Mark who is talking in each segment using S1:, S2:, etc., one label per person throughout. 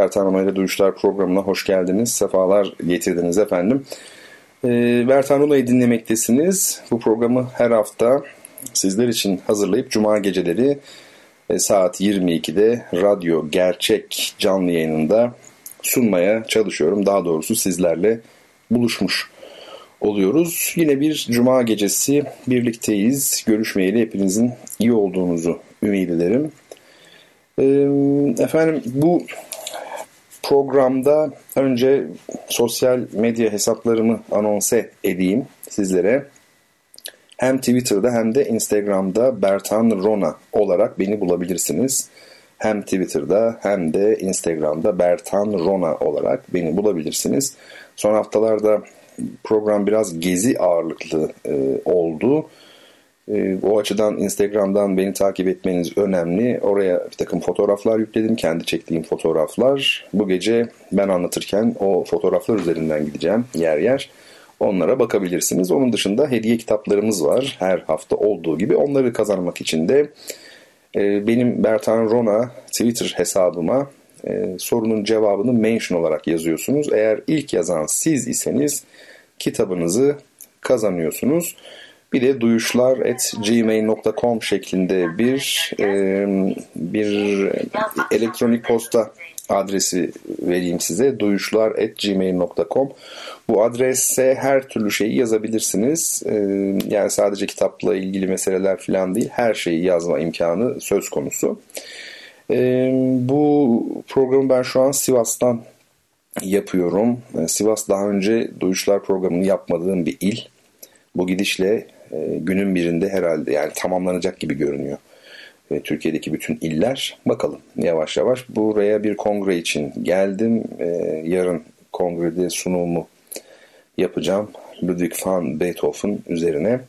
S1: Bertan Rona ile Duyuşlar programına hoş geldiniz. Sefalar getirdiniz efendim. E, Bertan Rona'yı dinlemektesiniz. Bu programı her hafta sizler için hazırlayıp Cuma geceleri e, saat 22'de Radyo Gerçek canlı yayınında sunmaya çalışıyorum. Daha doğrusu sizlerle buluşmuş oluyoruz. Yine bir cuma gecesi birlikteyiz. Görüşmeyeli hepinizin iyi olduğunuzu ümit ederim. Efendim bu programda önce sosyal medya hesaplarımı anonse edeyim sizlere. Hem Twitter'da hem de Instagram'da Bertan Rona olarak beni bulabilirsiniz. Hem Twitter'da hem de Instagram'da Bertan Rona olarak beni bulabilirsiniz. Son haftalarda program biraz gezi ağırlıklı e, oldu. E, o açıdan Instagram'dan beni takip etmeniz önemli. Oraya bir takım fotoğraflar yükledim. Kendi çektiğim fotoğraflar. Bu gece ben anlatırken o fotoğraflar üzerinden gideceğim yer yer. Onlara bakabilirsiniz. Onun dışında hediye kitaplarımız var. Her hafta olduğu gibi. Onları kazanmak için de e, benim Bertan Rona Twitter hesabıma e, sorunun cevabını mention olarak yazıyorsunuz. Eğer ilk yazan siz iseniz kitabınızı kazanıyorsunuz. Bir de duyuşlar@gmail.com şeklinde bir e, bir elektronik posta adresi vereyim size. duyuşlar@gmail.com. Bu adrese her türlü şeyi yazabilirsiniz. E, yani sadece kitapla ilgili meseleler falan değil, her şeyi yazma imkanı söz konusu. E, bu programı ben şu an Sivas'tan yapıyorum. E, Sivas daha önce Duyuşlar programını yapmadığım bir il. Bu gidişle e, günün birinde herhalde yani tamamlanacak gibi görünüyor. Türkiye'deki bütün iller. Bakalım yavaş yavaş buraya bir kongre için geldim. E, yarın kongrede sunumu yapacağım. Ludwig van Beethoven üzerine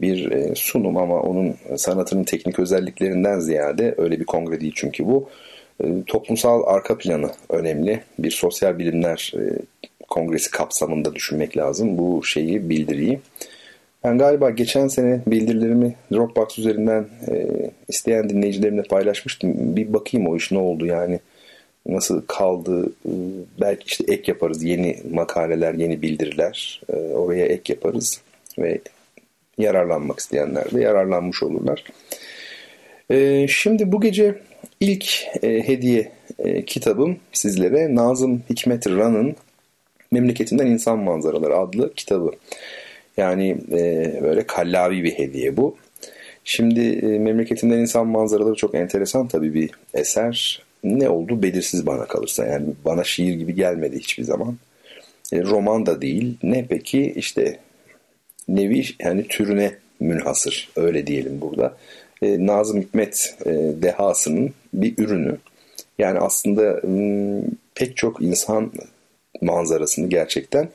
S1: bir e, sunum ama onun sanatının teknik özelliklerinden ziyade öyle bir kongre değil çünkü bu. Toplumsal arka planı önemli. Bir sosyal bilimler kongresi kapsamında düşünmek lazım bu şeyi bildiriyi. Ben galiba geçen sene bildirilerimi Dropbox üzerinden e, isteyen dinleyicilerimle paylaşmıştım. Bir bakayım o iş ne oldu yani nasıl kaldı e, belki işte ek yaparız yeni makaleler yeni bildiriler e, oraya ek yaparız ve yararlanmak isteyenler de yararlanmış olurlar. E, şimdi bu gece ilk e, hediye e, kitabım sizlere Nazım Hikmet Ran'ın Memleketinden İnsan Manzaraları adlı kitabı. Yani e, böyle kallavi bir hediye bu. Şimdi e, Memleketinden İnsan Manzaraları çok enteresan tabii bir eser. Ne oldu belirsiz bana kalırsa. Yani bana şiir gibi gelmedi hiçbir zaman. E, roman da değil. Ne peki işte nevi yani türüne münhasır öyle diyelim burada. E, Nazım Hikmet e, dehasının bir ürünü. Yani aslında pek çok insan manzarasını gerçekten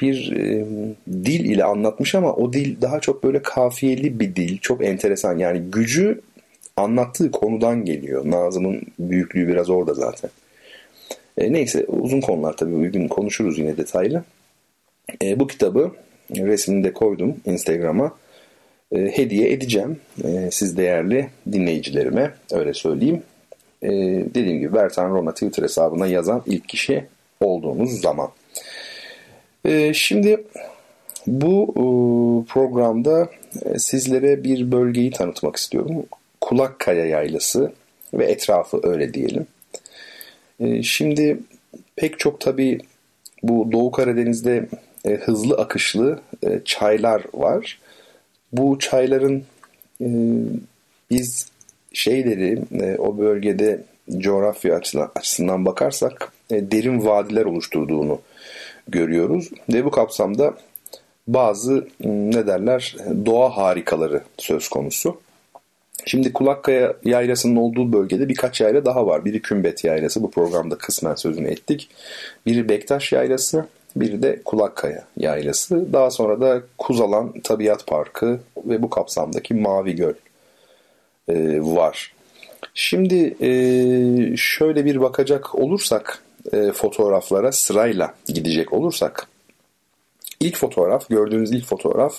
S1: bir e, dil ile anlatmış ama o dil daha çok böyle kafiyeli bir dil. Çok enteresan. Yani gücü anlattığı konudan geliyor. Nazım'ın büyüklüğü biraz orada zaten. E, neyse uzun konular tabii bugün konuşuruz yine detaylı. E, bu kitabı resmini de koydum Instagram'a. E, hediye edeceğim e, siz değerli dinleyicilerime öyle söyleyeyim. E, dediğim gibi Bertan Rona Twitter hesabına yazan ilk kişi olduğunuz zaman. E, şimdi bu e, programda e, sizlere bir bölgeyi tanıtmak istiyorum. Kulakkaya Yaylası ve etrafı öyle diyelim. E, şimdi pek çok tabii bu Doğu Karadeniz'de e, hızlı akışlı çaylar var. Bu çayların biz şeyleri o bölgede coğrafya açısından, bakarsak derin vadiler oluşturduğunu görüyoruz. Ve bu kapsamda bazı ne derler doğa harikaları söz konusu. Şimdi Kulakkaya Yaylası'nın olduğu bölgede birkaç yayla daha var. Biri Kümbet Yaylası, bu programda kısmen sözünü ettik. Biri Bektaş Yaylası, biri de Kulakkaya Yaylası. Daha sonra da Kuzalan Tabiat Parkı ve bu kapsamdaki Mavi Göl e, var. Şimdi e, şöyle bir bakacak olursak e, fotoğraflara sırayla gidecek olursak ilk fotoğraf gördüğünüz ilk fotoğraf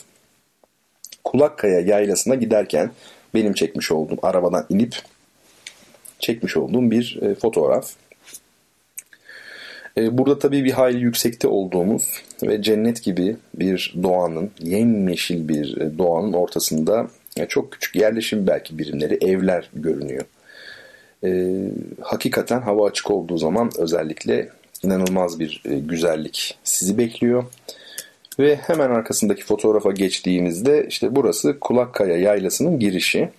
S1: Kulakkaya yaylasına giderken benim çekmiş olduğum arabadan inip çekmiş olduğum bir e, fotoğraf. E, burada tabii bir hayli yüksekte olduğumuz ve cennet gibi bir doğanın, yemyeşil bir e, doğanın ortasında e, çok küçük yerleşim belki birimleri, evler görünüyor. E, hakikaten hava açık olduğu zaman özellikle inanılmaz bir e, güzellik sizi bekliyor. Ve hemen arkasındaki fotoğrafa geçtiğimizde işte burası Kulakkaya Yaylası'nın girişi.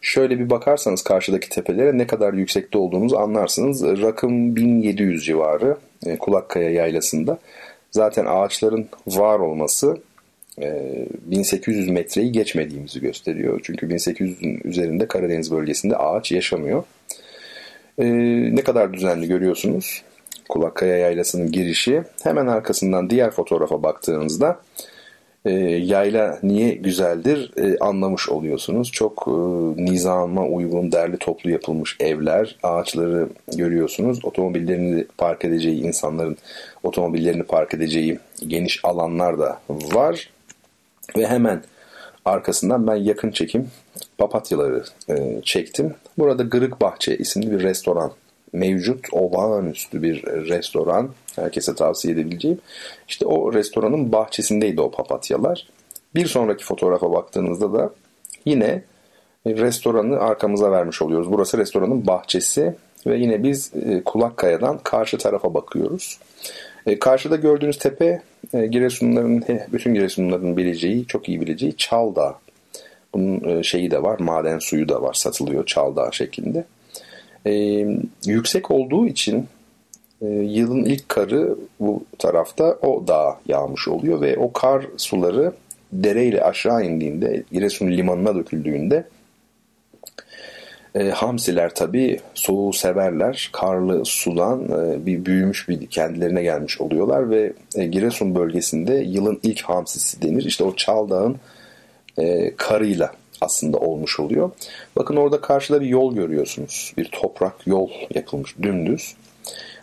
S1: Şöyle bir bakarsanız karşıdaki tepelere ne kadar yüksekte olduğunuzu anlarsınız. Rakım 1700 civarı e, Kulakkaya Yaylası'nda. Zaten ağaçların var olması 1800 e, metreyi geçmediğimizi gösteriyor. Çünkü 1800'ün üzerinde Karadeniz bölgesinde ağaç yaşamıyor. E, ne kadar düzenli görüyorsunuz. Kulakkaya Yaylası'nın girişi. Hemen arkasından diğer fotoğrafa baktığınızda e, yayla niye güzeldir e, anlamış oluyorsunuz. Çok e, nizama uygun, derli toplu yapılmış evler, ağaçları görüyorsunuz. Otomobillerini park edeceği, insanların otomobillerini park edeceği geniş alanlar da var. Ve hemen arkasından ben yakın çekim papatyaları e, çektim. Burada Gırık Bahçe isimli bir restoran mevcut olağanüstü bir restoran. Herkese tavsiye edebileceğim. İşte o restoranın bahçesindeydi o papatyalar. Bir sonraki fotoğrafa baktığınızda da yine restoranı arkamıza vermiş oluyoruz. Burası restoranın bahçesi ve yine biz e, Kulakkaya'dan karşı tarafa bakıyoruz. E, karşıda gördüğünüz tepe e, Giresunların, bütün Giresunların bileceği, çok iyi bileceği Çaldağ. Bunun şeyi de var, maden suyu da var, satılıyor Çaldağ şeklinde. E, yüksek olduğu için e, yılın ilk karı bu tarafta o dağa yağmış oluyor ve o kar suları dereyle aşağı indiğinde Giresun limanına döküldüğünde e, hamsiler tabi soğuğu severler. Karlı sudan e, bir büyümüş bir kendilerine gelmiş oluyorlar ve e, Giresun bölgesinde yılın ilk hamsisi denir. İşte o Çaldağ'ın e, karıyla aslında olmuş oluyor. Bakın orada karşıda bir yol görüyorsunuz. Bir toprak yol yapılmış dümdüz.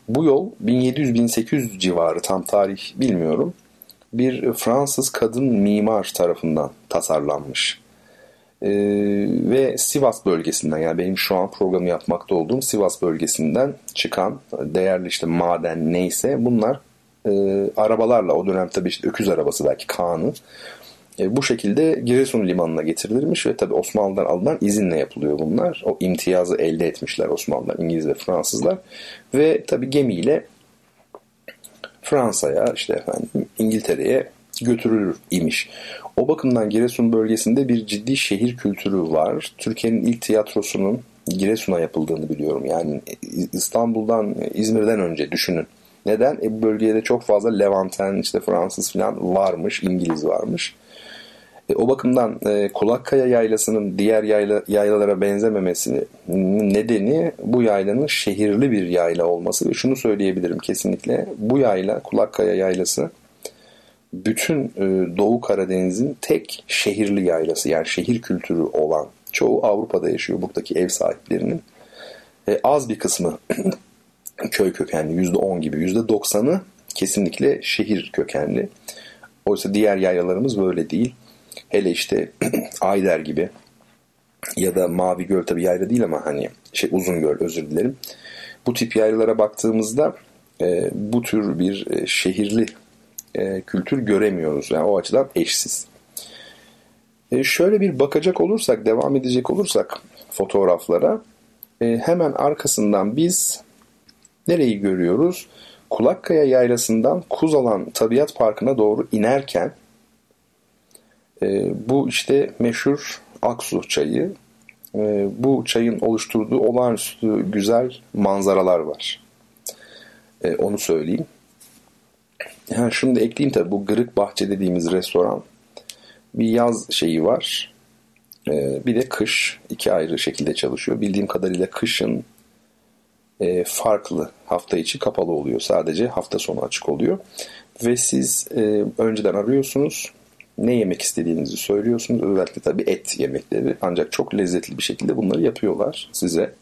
S1: Bu yol 1700-1800 civarı tam tarih bilmiyorum. Bir Fransız kadın mimar tarafından tasarlanmış. Ee, ve Sivas bölgesinden yani benim şu an programı yapmakta olduğum Sivas bölgesinden çıkan değerli işte maden neyse bunlar e, arabalarla o dönem tabii işte öküz arabası belki Kaan'ı e, bu şekilde Giresun limanına getirilmiş ve tabi Osmanlı'dan alınan izinle yapılıyor bunlar. O imtiyazı elde etmişler Osmanlılar, İngiliz ve Fransızlar. Ve tabi gemiyle Fransa'ya işte efendim İngiltere'ye götürülür imiş. O bakımdan Giresun bölgesinde bir ciddi şehir kültürü var. Türkiye'nin ilk tiyatrosunun Giresun'a yapıldığını biliyorum. Yani İstanbul'dan, İzmir'den önce düşünün. Neden? E bu bölgede çok fazla Levanten, işte Fransız falan varmış, İngiliz varmış. E, o bakımdan e, Kulakkaya yaylasının diğer yayla, yaylalara benzememesinin nedeni bu yaylanın şehirli bir yayla olması ve şunu söyleyebilirim kesinlikle bu yayla Kulakkaya yaylası bütün e, Doğu Karadeniz'in tek şehirli yaylası yani şehir kültürü olan çoğu Avrupa'da yaşıyor buradaki ev sahiplerinin e, az bir kısmı köy kökenli %10 gibi %90'ı kesinlikle şehir kökenli. Oysa diğer yaylalarımız böyle değil. Hele işte Ayder gibi ya da Mavi Göl tabi yayla değil ama hani şey Uzun Göl özür dilerim. Bu tip yaylalara baktığımızda e, bu tür bir e, şehirli e, kültür göremiyoruz. Yani o açıdan eşsiz. E, şöyle bir bakacak olursak, devam edecek olursak fotoğraflara e, hemen arkasından biz nereyi görüyoruz? Kulakkaya Yaylası'ndan Kuzalan Tabiat Parkı'na doğru inerken e, bu işte meşhur Aksu çayı. E, bu çayın oluşturduğu olağanüstü güzel manzaralar var. E, onu söyleyeyim. Yani şunu da ekleyeyim tabii bu Gırık Bahçe dediğimiz restoran bir yaz şeyi var. E, bir de kış iki ayrı şekilde çalışıyor. Bildiğim kadarıyla kışın e, farklı hafta içi kapalı oluyor. Sadece hafta sonu açık oluyor. Ve siz e, önceden arıyorsunuz. Ne yemek istediğinizi söylüyorsunuz. Özellikle tabii et yemekleri. Ancak çok lezzetli bir şekilde bunları yapıyorlar size.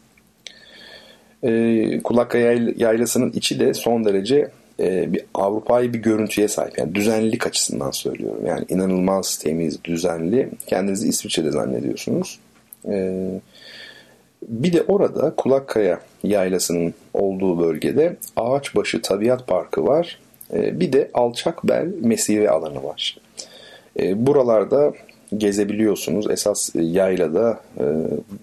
S1: E, Kulakka Yaylası'nın içi de son derece e, bir Avrupa'yı bir görüntüye sahip. Yani düzenlilik açısından söylüyorum. Yani inanılmaz temiz, düzenli. Kendinizi İsviçre'de zannediyorsunuz. E, bir de orada Kulakkaya Yaylası'nın olduğu bölgede Ağaçbaşı Tabiat Parkı var. E, bir de Alçakbel Mesire alanı var. E, buralarda gezebiliyorsunuz. Esas yaylada e,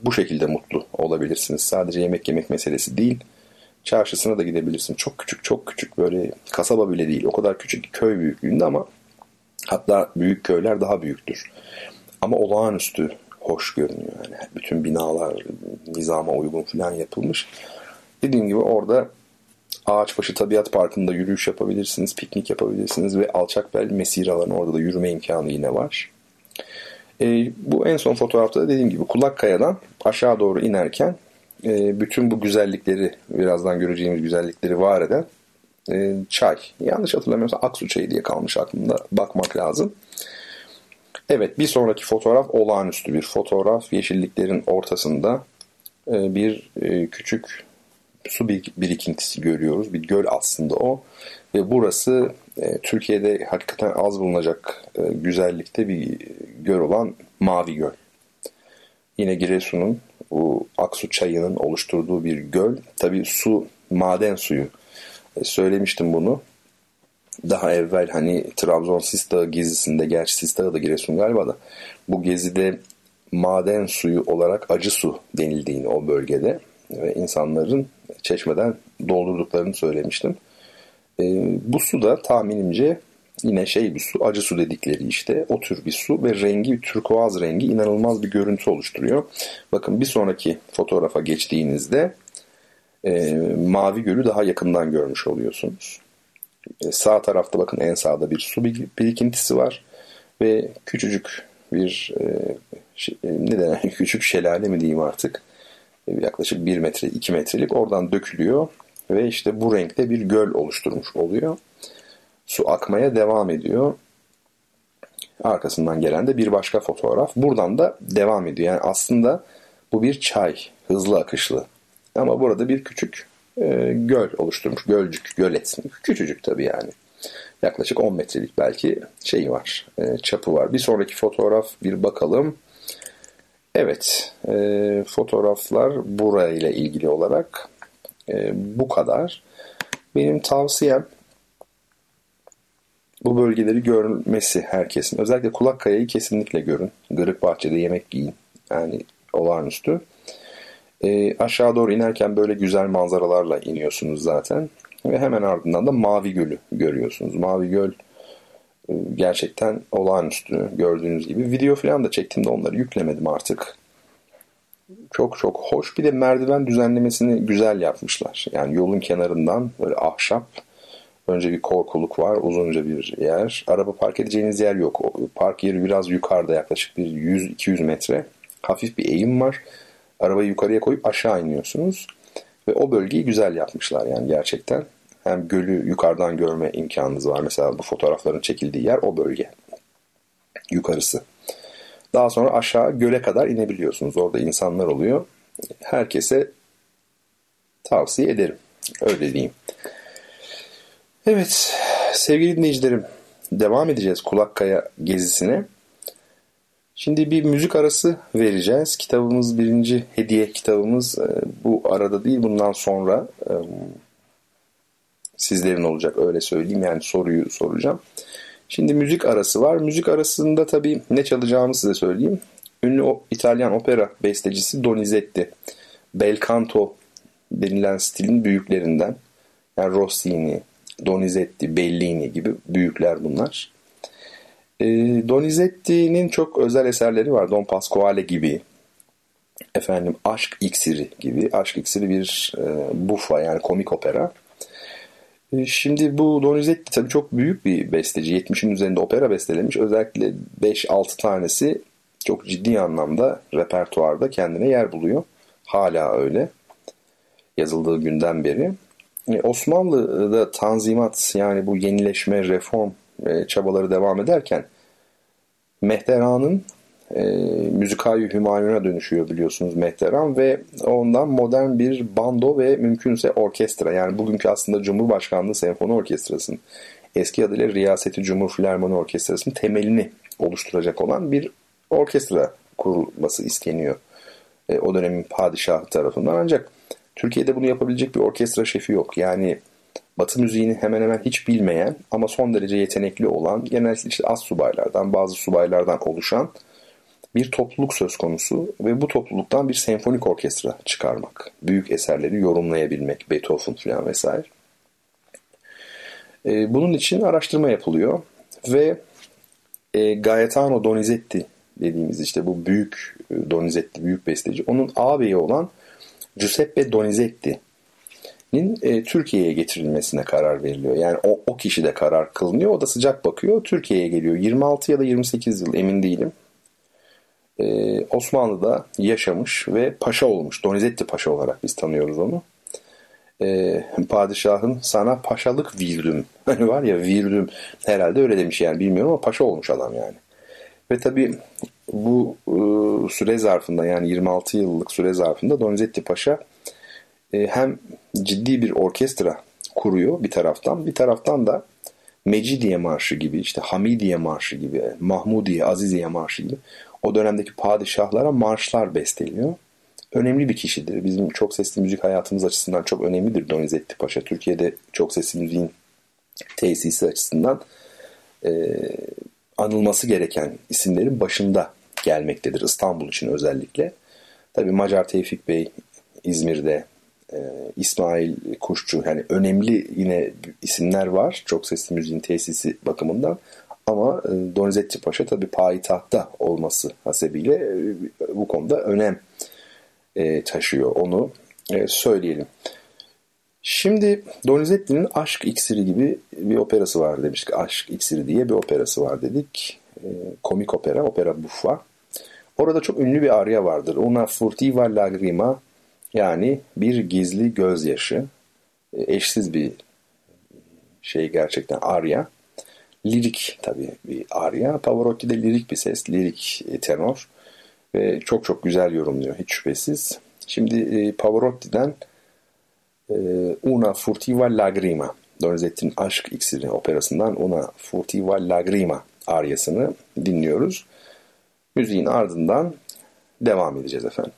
S1: bu şekilde mutlu olabilirsiniz. Sadece yemek yemek meselesi değil çarşısına da gidebilirsin. Çok küçük çok küçük böyle kasaba bile değil. O kadar küçük köy büyüklüğünde ama hatta büyük köyler daha büyüktür. Ama olağanüstü hoş görünüyor. Yani bütün binalar nizama uygun falan yapılmış. Dediğim gibi orada Ağaçbaşı Tabiat Parkı'nda yürüyüş yapabilirsiniz, piknik yapabilirsiniz ve Alçakbel Mesir alanı orada da yürüme imkanı yine var. E, bu en son fotoğrafta da dediğim gibi Kulakkaya'dan aşağı doğru inerken e, bütün bu güzellikleri birazdan göreceğimiz güzellikleri var eden e, çay. Yanlış hatırlamıyorsam Aksu çayı diye kalmış aklımda. Bakmak lazım. Evet bir sonraki fotoğraf olağanüstü bir fotoğraf. Yeşilliklerin ortasında e, bir e, küçük su birikintisi görüyoruz. Bir göl aslında o. Ve burası e, Türkiye'de hakikaten az bulunacak e, güzellikte bir göl olan Mavi Göl. Yine Giresun'un bu Aksu çayının oluşturduğu bir göl. Tabi su maden suyu. E, söylemiştim bunu. Daha evvel hani Trabzon Sis Dağı gezisinde gerçi Sis Dağı da Giresun galiba da bu gezide maden suyu olarak acı su denildiğini o bölgede ve insanların çeşmeden doldurduklarını söylemiştim. E, bu su da tahminimce yine şey bir su, acı su dedikleri işte o tür bir su ve rengi turkuaz rengi inanılmaz bir görüntü oluşturuyor. Bakın bir sonraki fotoğrafa geçtiğinizde e, Mavi Gölü daha yakından görmüş oluyorsunuz. E, sağ tarafta bakın en sağda bir su birikintisi var ve küçücük bir e, şey, e, ne denen küçük şelale mi diyeyim artık e, yaklaşık 1 metre 2 metrelik oradan dökülüyor ve işte bu renkte bir göl oluşturmuş oluyor. Su akmaya devam ediyor. Arkasından gelen de bir başka fotoğraf. Buradan da devam ediyor. Yani aslında bu bir çay. Hızlı akışlı. Ama burada bir küçük e, göl oluşturmuş. Gölcük, gölet. Küçücük tabii yani. Yaklaşık 10 metrelik belki şeyi var. E, çapı var. Bir sonraki fotoğraf bir bakalım. Evet. E, fotoğraflar burayla ilgili olarak e, bu kadar. Benim tavsiyem bu bölgeleri görmesi herkesin. Özellikle Kulakkaya'yı kesinlikle görün. Gırık Bahçe'de yemek yiyin. Yani olağanüstü. E, aşağı doğru inerken böyle güzel manzaralarla iniyorsunuz zaten. Ve hemen ardından da Mavi Gölü görüyorsunuz. Mavi Göl e, gerçekten olağanüstü gördüğünüz gibi. Video falan da çektim de onları yüklemedim artık. Çok çok hoş. Bir de merdiven düzenlemesini güzel yapmışlar. Yani yolun kenarından böyle ahşap Önce bir korkuluk var, uzunca bir yer. Araba park edeceğiniz yer yok. Park yeri biraz yukarıda yaklaşık bir 100-200 metre. Hafif bir eğim var. Arabayı yukarıya koyup aşağı iniyorsunuz. Ve o bölgeyi güzel yapmışlar yani gerçekten. Hem gölü yukarıdan görme imkanınız var. Mesela bu fotoğrafların çekildiği yer o bölge. Yukarısı. Daha sonra aşağı göle kadar inebiliyorsunuz. Orada insanlar oluyor. Herkese tavsiye ederim. Öyle diyeyim. Evet sevgili dinleyicilerim devam edeceğiz Kulakkaya gezisine. Şimdi bir müzik arası vereceğiz. Kitabımız birinci hediye kitabımız e, bu arada değil bundan sonra e, sizlerin olacak öyle söyleyeyim yani soruyu soracağım. Şimdi müzik arası var. Müzik arasında tabii ne çalacağımı size söyleyeyim. Ünlü İtalyan opera bestecisi Donizetti. Bel canto denilen stilin büyüklerinden. Yani Rossini, Donizetti, Bellini gibi büyükler bunlar. E, Donizetti'nin çok özel eserleri var. Don Pasquale gibi. Efendim Aşk İksiri gibi. Aşk İksiri bir e, bufa yani komik opera. E, şimdi bu Donizetti tabii çok büyük bir besteci. 70'in üzerinde opera bestelemiş. Özellikle 5-6 tanesi çok ciddi anlamda repertuarda kendine yer buluyor. Hala öyle. Yazıldığı günden beri. E, Osmanlı'da tanzimat yani bu yenileşme, reform e, çabaları devam ederken Mehtera'nın e, müzikayı Hümayun'a dönüşüyor biliyorsunuz Mehteran ve ondan modern bir bando ve mümkünse orkestra yani bugünkü aslında Cumhurbaşkanlığı Senfoni Orkestrası'nın eski adıyla Riyaseti Cumhur Filarmoni Orkestrası'nın temelini oluşturacak olan bir orkestra kurulması isteniyor e, o dönemin padişahı tarafından. Ancak Türkiye'de bunu yapabilecek bir orkestra şefi yok yani Batı müziğini hemen hemen hiç bilmeyen ama son derece yetenekli olan genellikle işte az subaylardan bazı subaylardan oluşan bir topluluk söz konusu ve bu topluluktan bir senfonik orkestra çıkarmak. Büyük eserleri yorumlayabilmek. Beethoven falan vesaire. E, bunun için araştırma yapılıyor ve e, Gaetano Donizetti dediğimiz işte bu büyük e, Donizetti, büyük besteci. Onun ağabeyi olan Giuseppe Donizetti'nin e, Türkiye'ye getirilmesine karar veriliyor. Yani o, o kişi de karar kılınıyor. O da sıcak bakıyor. Türkiye'ye geliyor. 26 ya da 28 yıl emin değilim e, Osmanlı'da yaşamış ve paşa olmuş. Donizetti Paşa olarak biz tanıyoruz onu. E, padişahın sana paşalık virdüm. Hani var ya virdüm herhalde öyle demiş yani bilmiyorum ama paşa olmuş adam yani. Ve tabi bu e, süre zarfında yani 26 yıllık süre zarfında Donizetti Paşa e, hem ciddi bir orkestra kuruyor bir taraftan bir taraftan da Mecidiye Marşı gibi işte Hamidiye Marşı gibi Mahmudiye Aziziye Marşı gibi o dönemdeki padişahlara marşlar besteliyor. Önemli bir kişidir. Bizim çok sesli müzik hayatımız açısından çok önemlidir Donizetti Paşa. Türkiye'de çok sesli müziğin tesisi açısından e, anılması gereken isimlerin başında gelmektedir. İstanbul için özellikle. Tabii Macar Tevfik Bey İzmir'de, e, İsmail Kuşçu yani önemli yine isimler var çok sesli müziğin tesisi bakımından. Ama e, Donizetti Paşa tabi payitahtta olması hasebiyle e, bu konuda önem e, taşıyor. Onu söyleyelim. Şimdi Donizetti'nin Aşk İksiri gibi bir operası var demiştik. Aşk İksiri diye bir operası var dedik. komik opera, opera buffa. Orada çok ünlü bir arya vardır. Una furtiva lagrima yani bir gizli gözyaşı. eşsiz bir şey gerçekten arya lirik tabii bir arya. Pavarotti de lirik bir ses, lirik e, tenor ve çok çok güzel yorumluyor hiç şüphesiz. Şimdi e, Pavarotti'den e, Una Furtiva Lagrima, Donizetti'nin Aşk İksiri operasından Una Furtiva Lagrima aryasını dinliyoruz. Müziğin ardından devam edeceğiz efendim.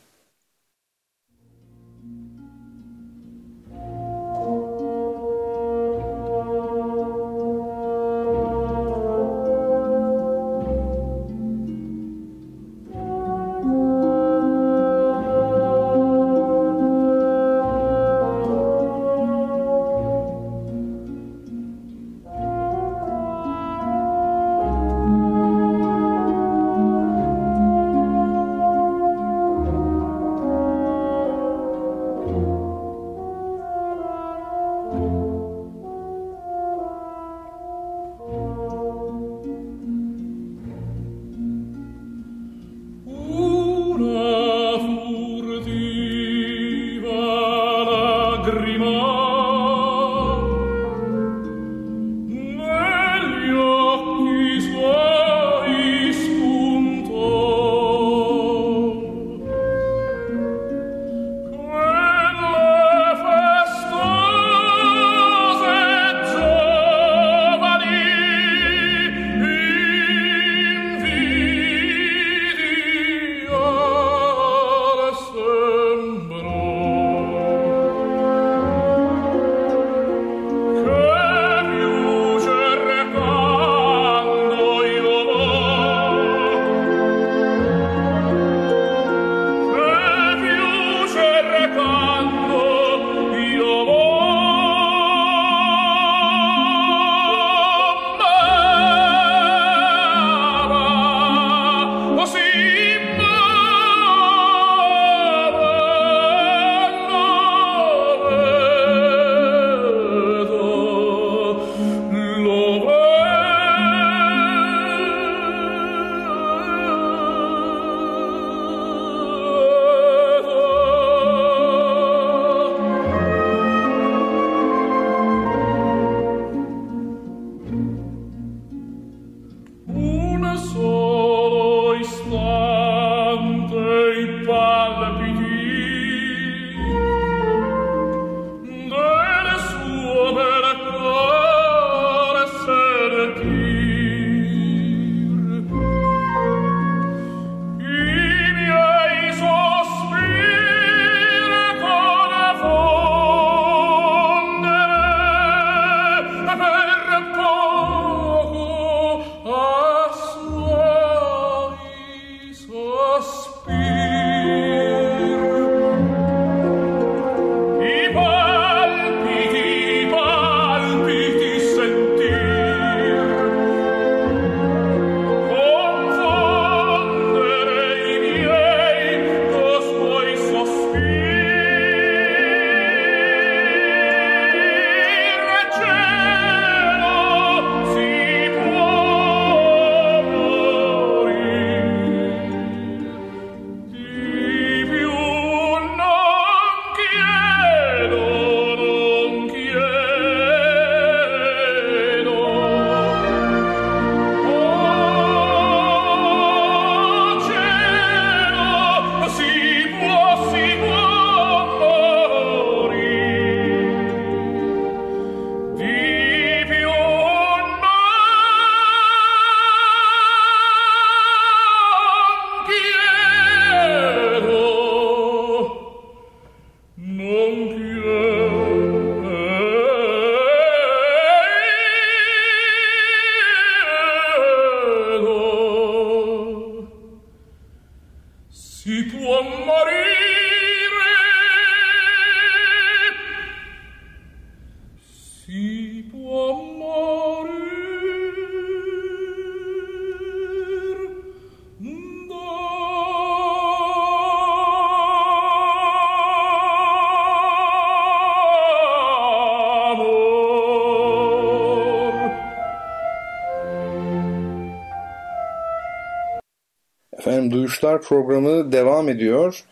S1: Duyuşlar programı devam ediyor.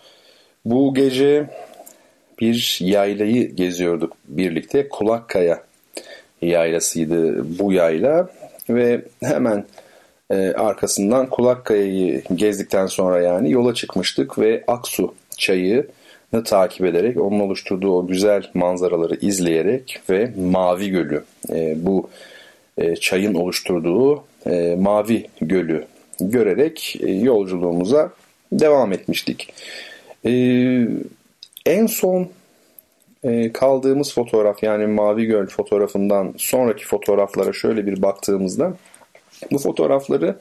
S1: Bu gece bir yaylayı geziyorduk birlikte. Kulakkaya yaylasıydı bu yayla ve hemen e, arkasından Kulakkaya'yı gezdikten sonra yani yola çıkmıştık ve Aksu çayını takip ederek onun oluşturduğu o güzel manzaraları izleyerek ve Mavi Gölü e, bu e, çayın oluşturduğu e, Mavi Gölü görerek e, yolculuğumuza devam etmiştik. E, en son e, kaldığımız fotoğraf yani Mavi Göl fotoğrafından sonraki fotoğraflara şöyle bir baktığımızda bu fotoğrafları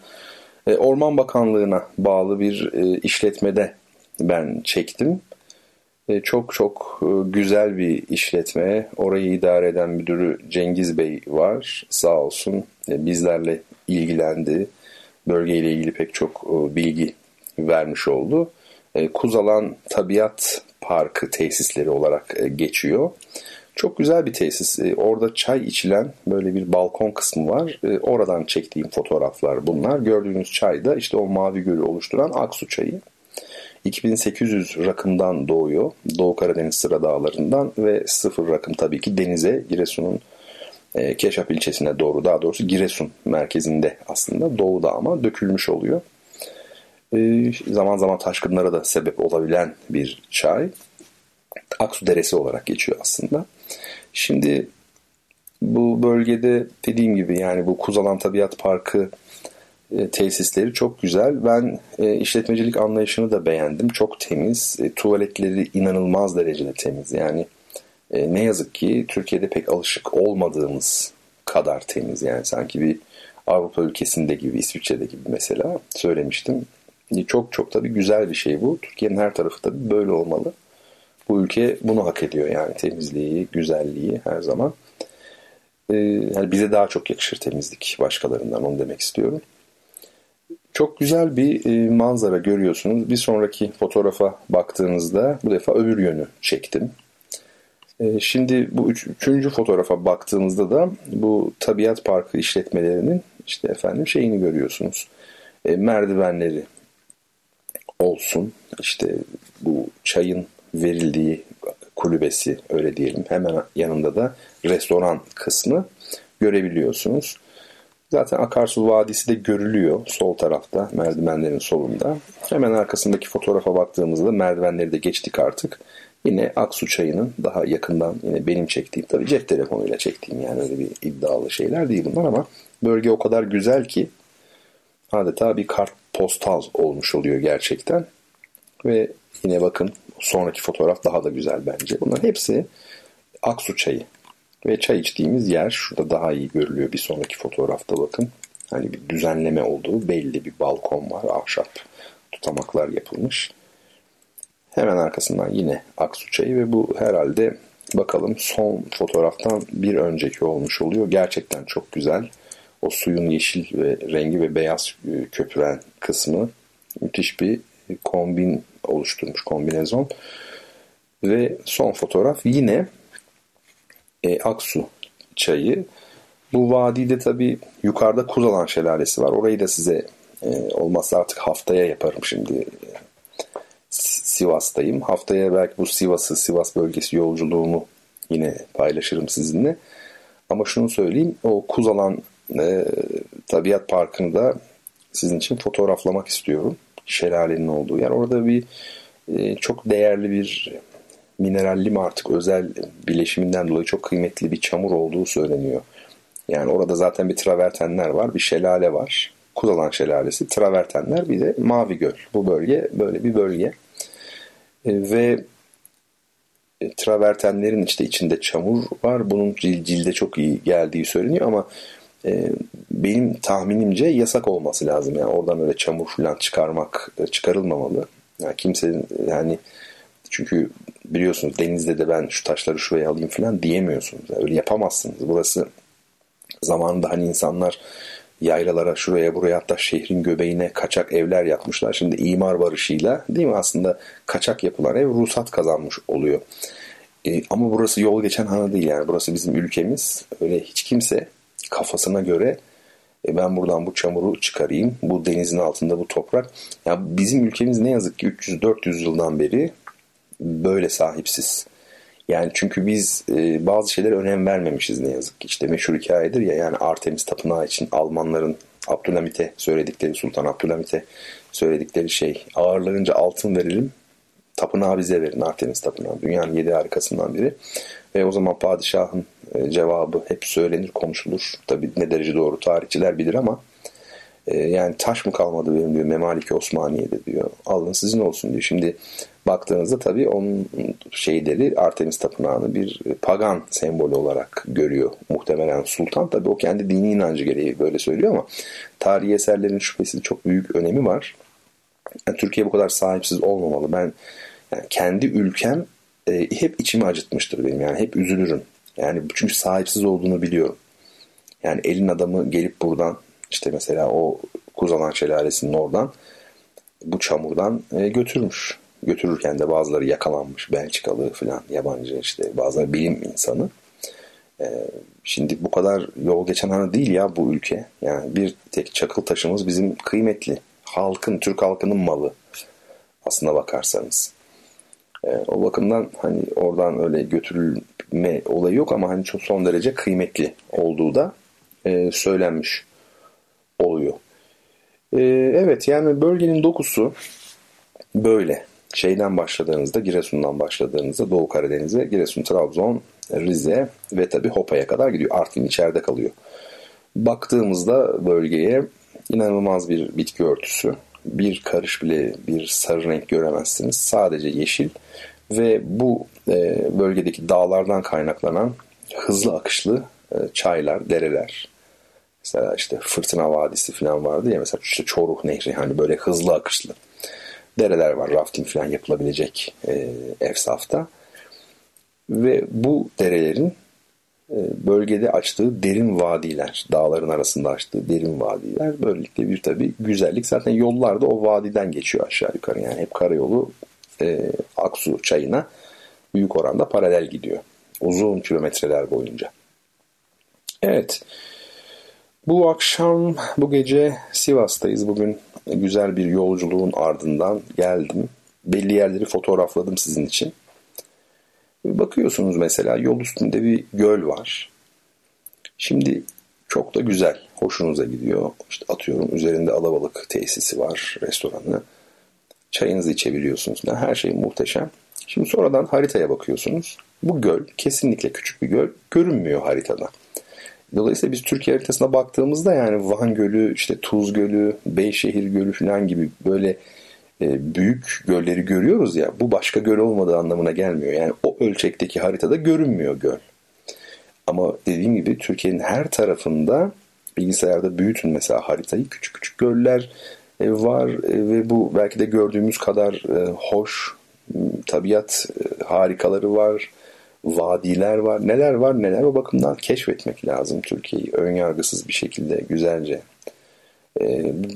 S1: Orman Bakanlığı'na bağlı bir işletmede ben çektim. Çok çok güzel bir işletme. Orayı idare eden müdürü Cengiz Bey var. Sağ olsun bizlerle ilgilendi bölgeyle ilgili pek çok e, bilgi vermiş oldu. E, Kuzalan Tabiat Parkı tesisleri olarak e, geçiyor. Çok güzel bir tesis. Orada çay içilen böyle bir balkon kısmı var. Oradan çektiğim fotoğraflar bunlar. Gördüğünüz çay da işte o mavi gölü oluşturan Aksu çayı. 2800 rakımdan doğuyor. Doğu Karadeniz sıra dağlarından ve sıfır rakım tabii ki denize Giresun'un e, Keşap ilçesine doğru daha doğrusu Giresun merkezinde aslında doğuda ama dökülmüş oluyor. E, zaman zaman taşkınlara da sebep olabilen bir çay. Aksu Deresi olarak geçiyor aslında. Şimdi bu bölgede dediğim gibi yani bu Kuzalan Tabiat Parkı e, tesisleri çok güzel. Ben e, işletmecilik anlayışını da beğendim. Çok temiz. E, tuvaletleri inanılmaz derecede temiz. Yani e, ne yazık ki Türkiye'de pek alışık olmadığımız kadar temiz. Yani sanki bir Avrupa ülkesinde gibi, İsviçre'de gibi mesela söylemiştim. E, çok çok tabii güzel bir şey bu. Türkiye'nin her tarafı tabii böyle olmalı. Bu ülke bunu hak ediyor yani temizliği, güzelliği her zaman. Ee, yani bize daha çok yakışır temizlik başkalarından onu demek istiyorum. Çok güzel bir e, manzara görüyorsunuz. Bir sonraki fotoğrafa baktığınızda bu defa öbür yönü çektim. Ee, şimdi bu üç, üçüncü fotoğrafa baktığımızda da bu tabiat parkı işletmelerinin işte efendim şeyini görüyorsunuz. E, merdivenleri olsun işte bu çayın verildiği kulübesi öyle diyelim hemen yanında da restoran kısmı görebiliyorsunuz. Zaten Akarsu Vadisi de görülüyor sol tarafta merdivenlerin solunda. Hemen arkasındaki fotoğrafa baktığımızda merdivenleri de geçtik artık. Yine Aksu çayının daha yakından yine benim çektiğim tabii cep telefonuyla çektiğim yani öyle bir iddialı şeyler değil bunlar ama bölge o kadar güzel ki adeta bir kart postal olmuş oluyor gerçekten. Ve yine bakın sonraki fotoğraf daha da güzel bence. Bunların hepsi Aksu çayı. Ve çay içtiğimiz yer şurada daha iyi görülüyor bir sonraki fotoğrafta bakın. Hani bir düzenleme olduğu belli bir balkon var. Ahşap tutamaklar yapılmış. Hemen arkasından yine Aksu çayı ve bu herhalde bakalım son fotoğraftan bir önceki olmuş oluyor. Gerçekten çok güzel. O suyun yeşil ve rengi ve beyaz e, köpüren kısmı müthiş bir kombin oluşturmuş kombinezon. Ve son fotoğraf yine e, Aksu çayı. Bu vadide tabi yukarıda Kuzalan Şelalesi var. Orayı da size e, olmazsa artık haftaya yaparım şimdi Sivas'tayım. Haftaya belki bu Sivas'ı, Sivas bölgesi yolculuğumu yine paylaşırım sizinle. Ama şunu söyleyeyim, o Kuzalan e, Tabiat Parkı'nı da sizin için fotoğraflamak istiyorum. Şelalenin olduğu yer. Orada bir e, çok değerli bir mineralli mi artık özel bileşiminden dolayı çok kıymetli bir çamur olduğu söyleniyor. Yani orada zaten bir travertenler var, bir şelale var. Kuzalan Şelalesi, travertenler bir de Mavi Göl. Bu bölge böyle bir bölge. E, ve e, travertenlerin işte içinde çamur var. Bunun cilde çok iyi geldiği söyleniyor ama e, benim tahminimce yasak olması lazım. Yani oradan öyle çamur falan çıkarmak çıkarılmamalı. Yani kimsenin yani çünkü biliyorsunuz denizde de ben şu taşları şuraya alayım falan diyemiyorsunuz. Yani öyle yapamazsınız. Burası zamanında hani insanlar yaylalara şuraya buraya hatta şehrin göbeğine kaçak evler yapmışlar. Şimdi imar barışıyla değil mi aslında kaçak yapılan ev ruhsat kazanmış oluyor. E, ama burası yol geçen hanı değil yani burası bizim ülkemiz. Öyle hiç kimse kafasına göre e, ben buradan bu çamuru çıkarayım. Bu denizin altında bu toprak. Ya bizim ülkemiz ne yazık ki 300-400 yıldan beri böyle sahipsiz. Yani çünkü biz e, bazı şeylere önem vermemişiz ne yazık ki. İşte meşhur hikayedir ya yani Artemis Tapınağı için Almanların Abdülhamit'e söyledikleri, Sultan Abdülhamit'e söyledikleri şey ağırlarınca altın verelim, tapınağı bize verin Artemis Tapınağı. Dünyanın yedi harikasından biri. Ve o zaman padişahın e, cevabı hep söylenir, konuşulur. Tabi ne derece doğru tarihçiler bilir ama yani taş mı kalmadı benim diyor Memalike Osmaniye'de diyor. Alın sizin olsun diyor. Şimdi baktığınızda tabii onun şeyleri Artemis Tapınağı'nı bir pagan sembolü olarak görüyor muhtemelen sultan. Tabii o kendi dini inancı gereği böyle söylüyor ama tarihi eserlerin şüphesiz çok büyük önemi var. Yani Türkiye bu kadar sahipsiz olmamalı. Ben yani kendi ülkem e, hep içimi acıtmıştır benim. Yani hep üzülürüm. Yani çünkü sahipsiz olduğunu biliyorum. Yani elin adamı gelip buradan işte mesela o Kuzalan Şelalesi'nin oradan bu çamurdan e, götürmüş. Götürürken de bazıları yakalanmış. Belçikalı falan yabancı işte bazıları bilim insanı. E, şimdi bu kadar yol geçen hanı değil ya bu ülke. Yani bir tek çakıl taşımız bizim kıymetli. Halkın, Türk halkının malı. Aslına bakarsanız. E, o bakımdan hani oradan öyle götürülme olayı yok ama hani çok son derece kıymetli olduğu da e, söylenmiş oluyor. E, evet yani bölgenin dokusu böyle. Şeyden başladığınızda Giresun'dan başladığınızda Doğu Karadeniz'e Giresun, Trabzon, Rize ve tabi Hopa'ya kadar gidiyor. Artvin içeride kalıyor. Baktığımızda bölgeye inanılmaz bir bitki örtüsü. Bir karış bile bir sarı renk göremezsiniz. Sadece yeşil ve bu e, bölgedeki dağlardan kaynaklanan hızlı akışlı e, çaylar, dereler. Mesela işte Fırtına Vadisi falan vardı ya mesela işte Çoruh Nehri hani böyle hızlı akışlı dereler var. Rafting falan yapılabilecek e, Efsaf'ta. Ve bu derelerin e, bölgede açtığı derin vadiler, dağların arasında açtığı derin vadiler böylelikle bir tabi güzellik. Zaten yollar da o vadiden geçiyor aşağı yukarı. Yani hep karayolu e, Aksu çayına büyük oranda paralel gidiyor. Uzun kilometreler boyunca. Evet. Bu akşam, bu gece Sivas'tayız. Bugün güzel bir yolculuğun ardından geldim. Belli yerleri fotoğrafladım sizin için. Bakıyorsunuz mesela yol üstünde bir göl var. Şimdi çok da güzel, hoşunuza gidiyor. İşte atıyorum üzerinde alabalık tesisi var, restoranı. Çayınızı içebiliyorsunuz. Yani her şey muhteşem. Şimdi sonradan haritaya bakıyorsunuz. Bu göl kesinlikle küçük bir göl. Görünmüyor haritada. Dolayısıyla biz Türkiye haritasına baktığımızda yani Van Gölü, işte Tuz Gölü, Beyşehir Gölü falan gibi böyle e, büyük gölleri görüyoruz ya bu başka göl olmadığı anlamına gelmiyor. Yani o ölçekteki haritada görünmüyor göl. Ama dediğim gibi Türkiye'nin her tarafında bilgisayarda büyütün mesela haritayı küçük küçük göller e, var e, ve bu belki de gördüğümüz kadar hoş tabiat harikaları var, vadiler var, neler var neler o bakımdan keşfetmek lazım Türkiye'yi önyargısız bir şekilde güzelce.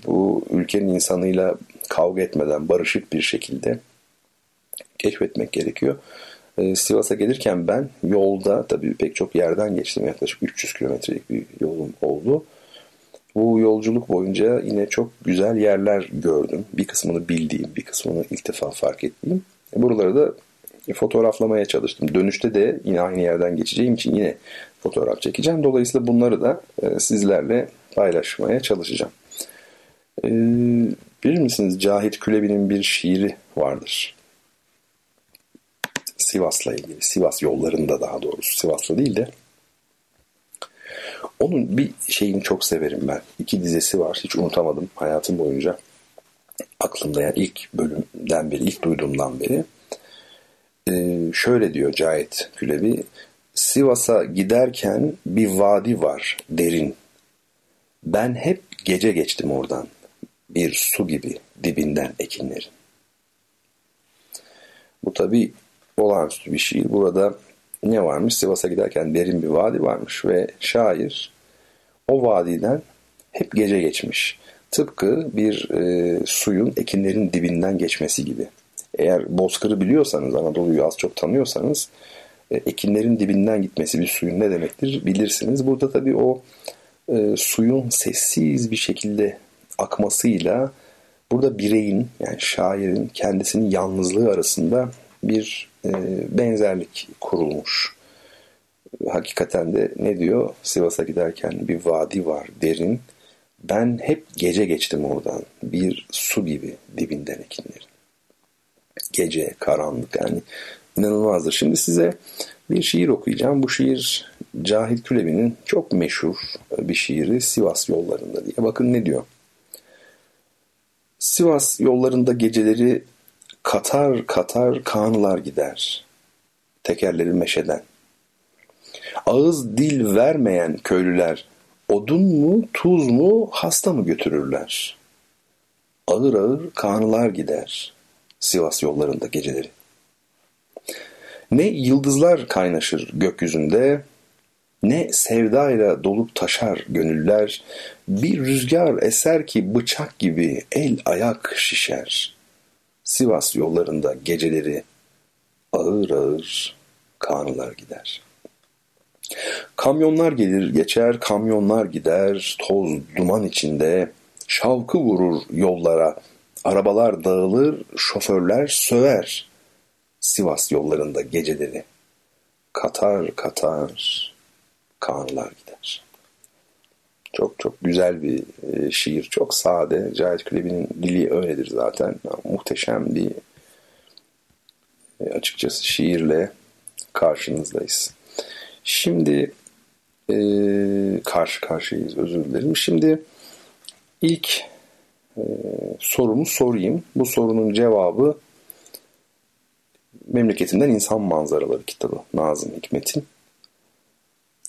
S1: Bu ülkenin insanıyla kavga etmeden barışık bir şekilde keşfetmek gerekiyor. Sivas'a gelirken ben yolda tabii pek çok yerden geçtim. Yaklaşık 300 kilometrelik bir yolum oldu. Bu yolculuk boyunca yine çok güzel yerler gördüm. Bir kısmını bildiğim, bir kısmını ilk defa fark ettiğim. Buraları da fotoğraflamaya çalıştım. Dönüşte de yine aynı yerden geçeceğim için yine fotoğraf çekeceğim. Dolayısıyla bunları da e, sizlerle paylaşmaya çalışacağım. E, bilir misiniz Cahit Külebi'nin bir şiiri vardır. Sivas'la ilgili. Sivas yollarında daha doğrusu. Sivas'la değil de onun bir şeyini çok severim ben. İki dizesi var. Hiç unutamadım hayatım boyunca. Aklımda yani ilk bölümden beri, ilk duyduğumdan beri. Ee, şöyle diyor Cahit Külebi. Sivas'a giderken bir vadi var derin. Ben hep gece geçtim oradan. Bir su gibi dibinden ekinlerin. Bu tabi olağanüstü bir şiir. Burada ne varmış? Sivas'a giderken derin bir vadi varmış ve şair o vadiden hep gece geçmiş. Tıpkı bir e, suyun ekinlerin dibinden geçmesi gibi. Eğer Bozkır'ı biliyorsanız, Anadolu'yu az çok tanıyorsanız e, ekinlerin dibinden gitmesi bir suyun ne demektir bilirsiniz. Burada tabii o e, suyun sessiz bir şekilde akmasıyla burada bireyin yani şairin kendisinin yalnızlığı arasında bir e, benzerlik kurulmuş. Hakikaten de ne diyor? Sivas'a giderken bir vadi var derin. Ben hep gece geçtim oradan. Bir su gibi dibinden ekinlerin. Gece, karanlık yani inanılmazdır. Şimdi size bir şiir okuyacağım. Bu şiir Cahit Külebi'nin çok meşhur bir şiiri Sivas yollarında diye. Bakın ne diyor. Sivas yollarında geceleri katar katar kanılar gider. Tekerleri meşeden. Ağız dil vermeyen köylüler odun mu tuz mu hasta mı götürürler. Ağır ağır kanılar gider Sivas yollarında geceleri. Ne yıldızlar kaynaşır gökyüzünde, ne sevdayla dolup taşar gönüller, bir rüzgar eser ki bıçak gibi el ayak şişer. Sivas yollarında geceleri ağır ağır kanılar gider. Kamyonlar gelir geçer, kamyonlar gider, toz duman içinde, şavkı vurur yollara, arabalar dağılır, şoförler söver. Sivas yollarında geceleri katar katar kanlar gider. Çok çok güzel bir e, şiir. Çok sade. Cahit Külebi'nin dili öyledir zaten. Muhteşem bir e, açıkçası şiirle karşınızdayız. Şimdi e, karşı karşıyayız özür dilerim. Şimdi ilk e, sorumu sorayım. Bu sorunun cevabı Memleketimden İnsan Manzaraları kitabı Nazım Hikmet'in.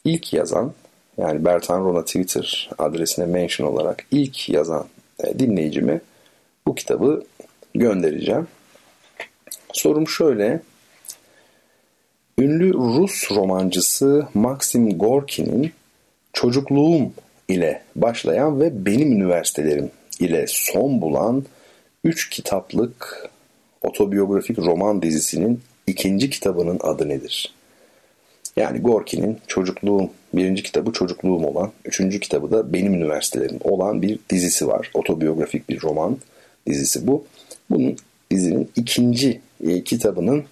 S1: ilk yazan yani Bertan Rona Twitter adresine mention olarak ilk yazan e, dinleyicime bu kitabı göndereceğim. Sorum şöyle. Ünlü Rus romancısı Maxim Gorki'nin Çocukluğum ile başlayan ve Benim Üniversitelerim ile son bulan üç kitaplık otobiyografik roman dizisinin ikinci kitabının adı nedir? Yani Gorki'nin çocukluğum, birinci kitabı çocukluğum olan, üçüncü kitabı da benim üniversitelerim olan bir dizisi var. Otobiyografik bir roman dizisi bu. Bunun dizinin ikinci e, kitabının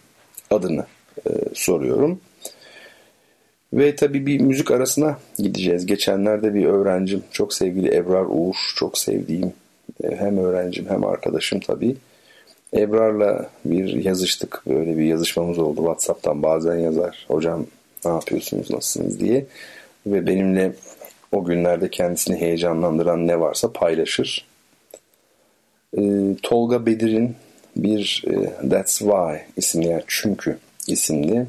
S1: adını e, soruyorum. Ve tabii bir müzik arasına gideceğiz. Geçenlerde bir öğrencim, çok sevgili Ebrar Uğur, çok sevdiğim e, hem öğrencim hem arkadaşım tabii. Ebrar'la bir yazıştık. Böyle bir yazışmamız oldu. WhatsApp'tan bazen yazar. Hocam ne yapıyorsunuz, nasılsınız diye. Ve benimle o günlerde kendisini heyecanlandıran ne varsa paylaşır. E, Tolga Bedir'in bir e, That's Why isimli yani Çünkü isimli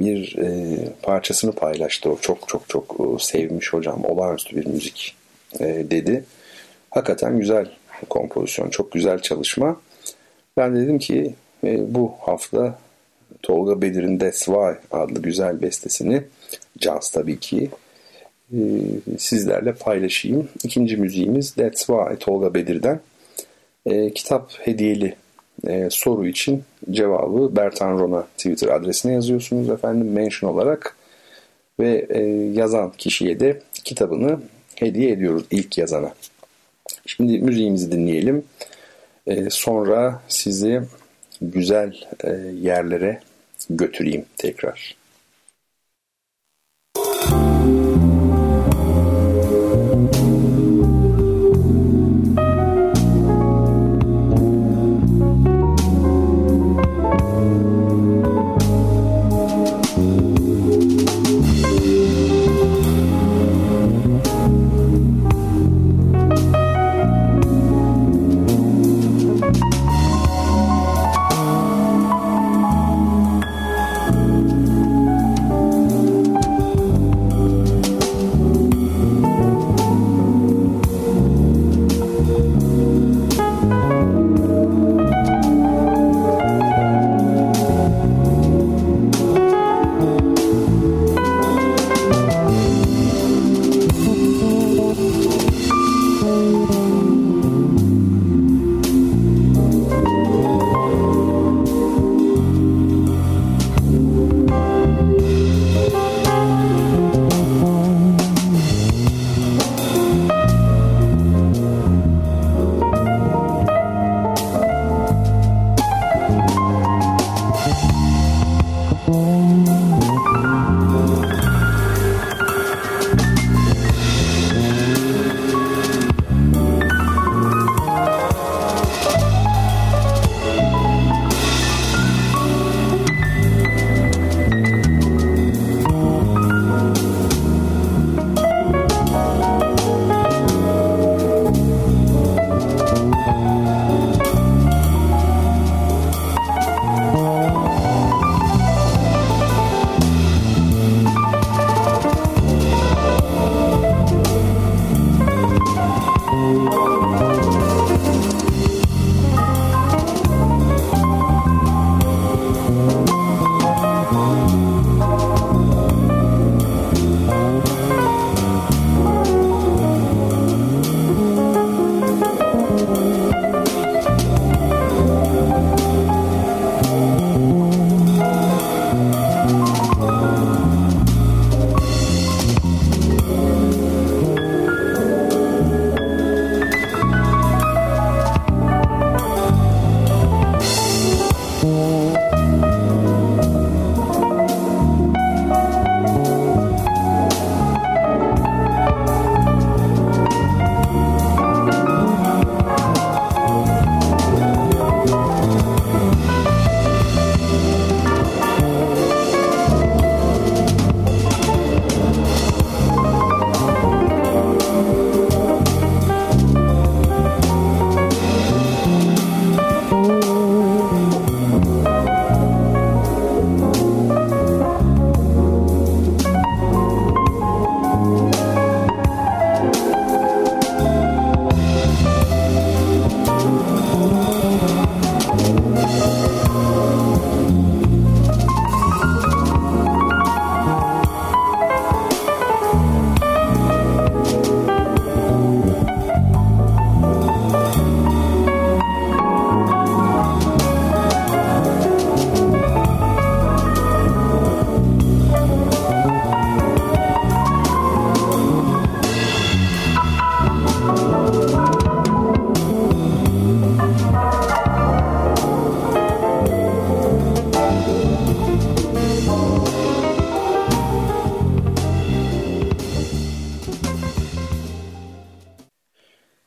S1: bir e, parçasını paylaştı. O çok çok çok e, sevmiş hocam. Olağanüstü bir müzik e, dedi. Hakikaten güzel kompozisyon. Çok güzel çalışma. Ben dedim ki e, bu hafta Tolga Bedir'in That's Why adlı güzel bestesini Caz tabii ki e, sizlerle paylaşayım. İkinci müziğimiz That's Why Tolga Bedir'den. E, kitap hediyeli e, soru için cevabı Bertan Rona Twitter adresine yazıyorsunuz efendim mention olarak ve e, yazan kişiye de kitabını hediye ediyoruz ilk yazana. Şimdi müziğimizi dinleyelim. Ee, sonra sizi güzel e, yerlere götüreyim tekrar.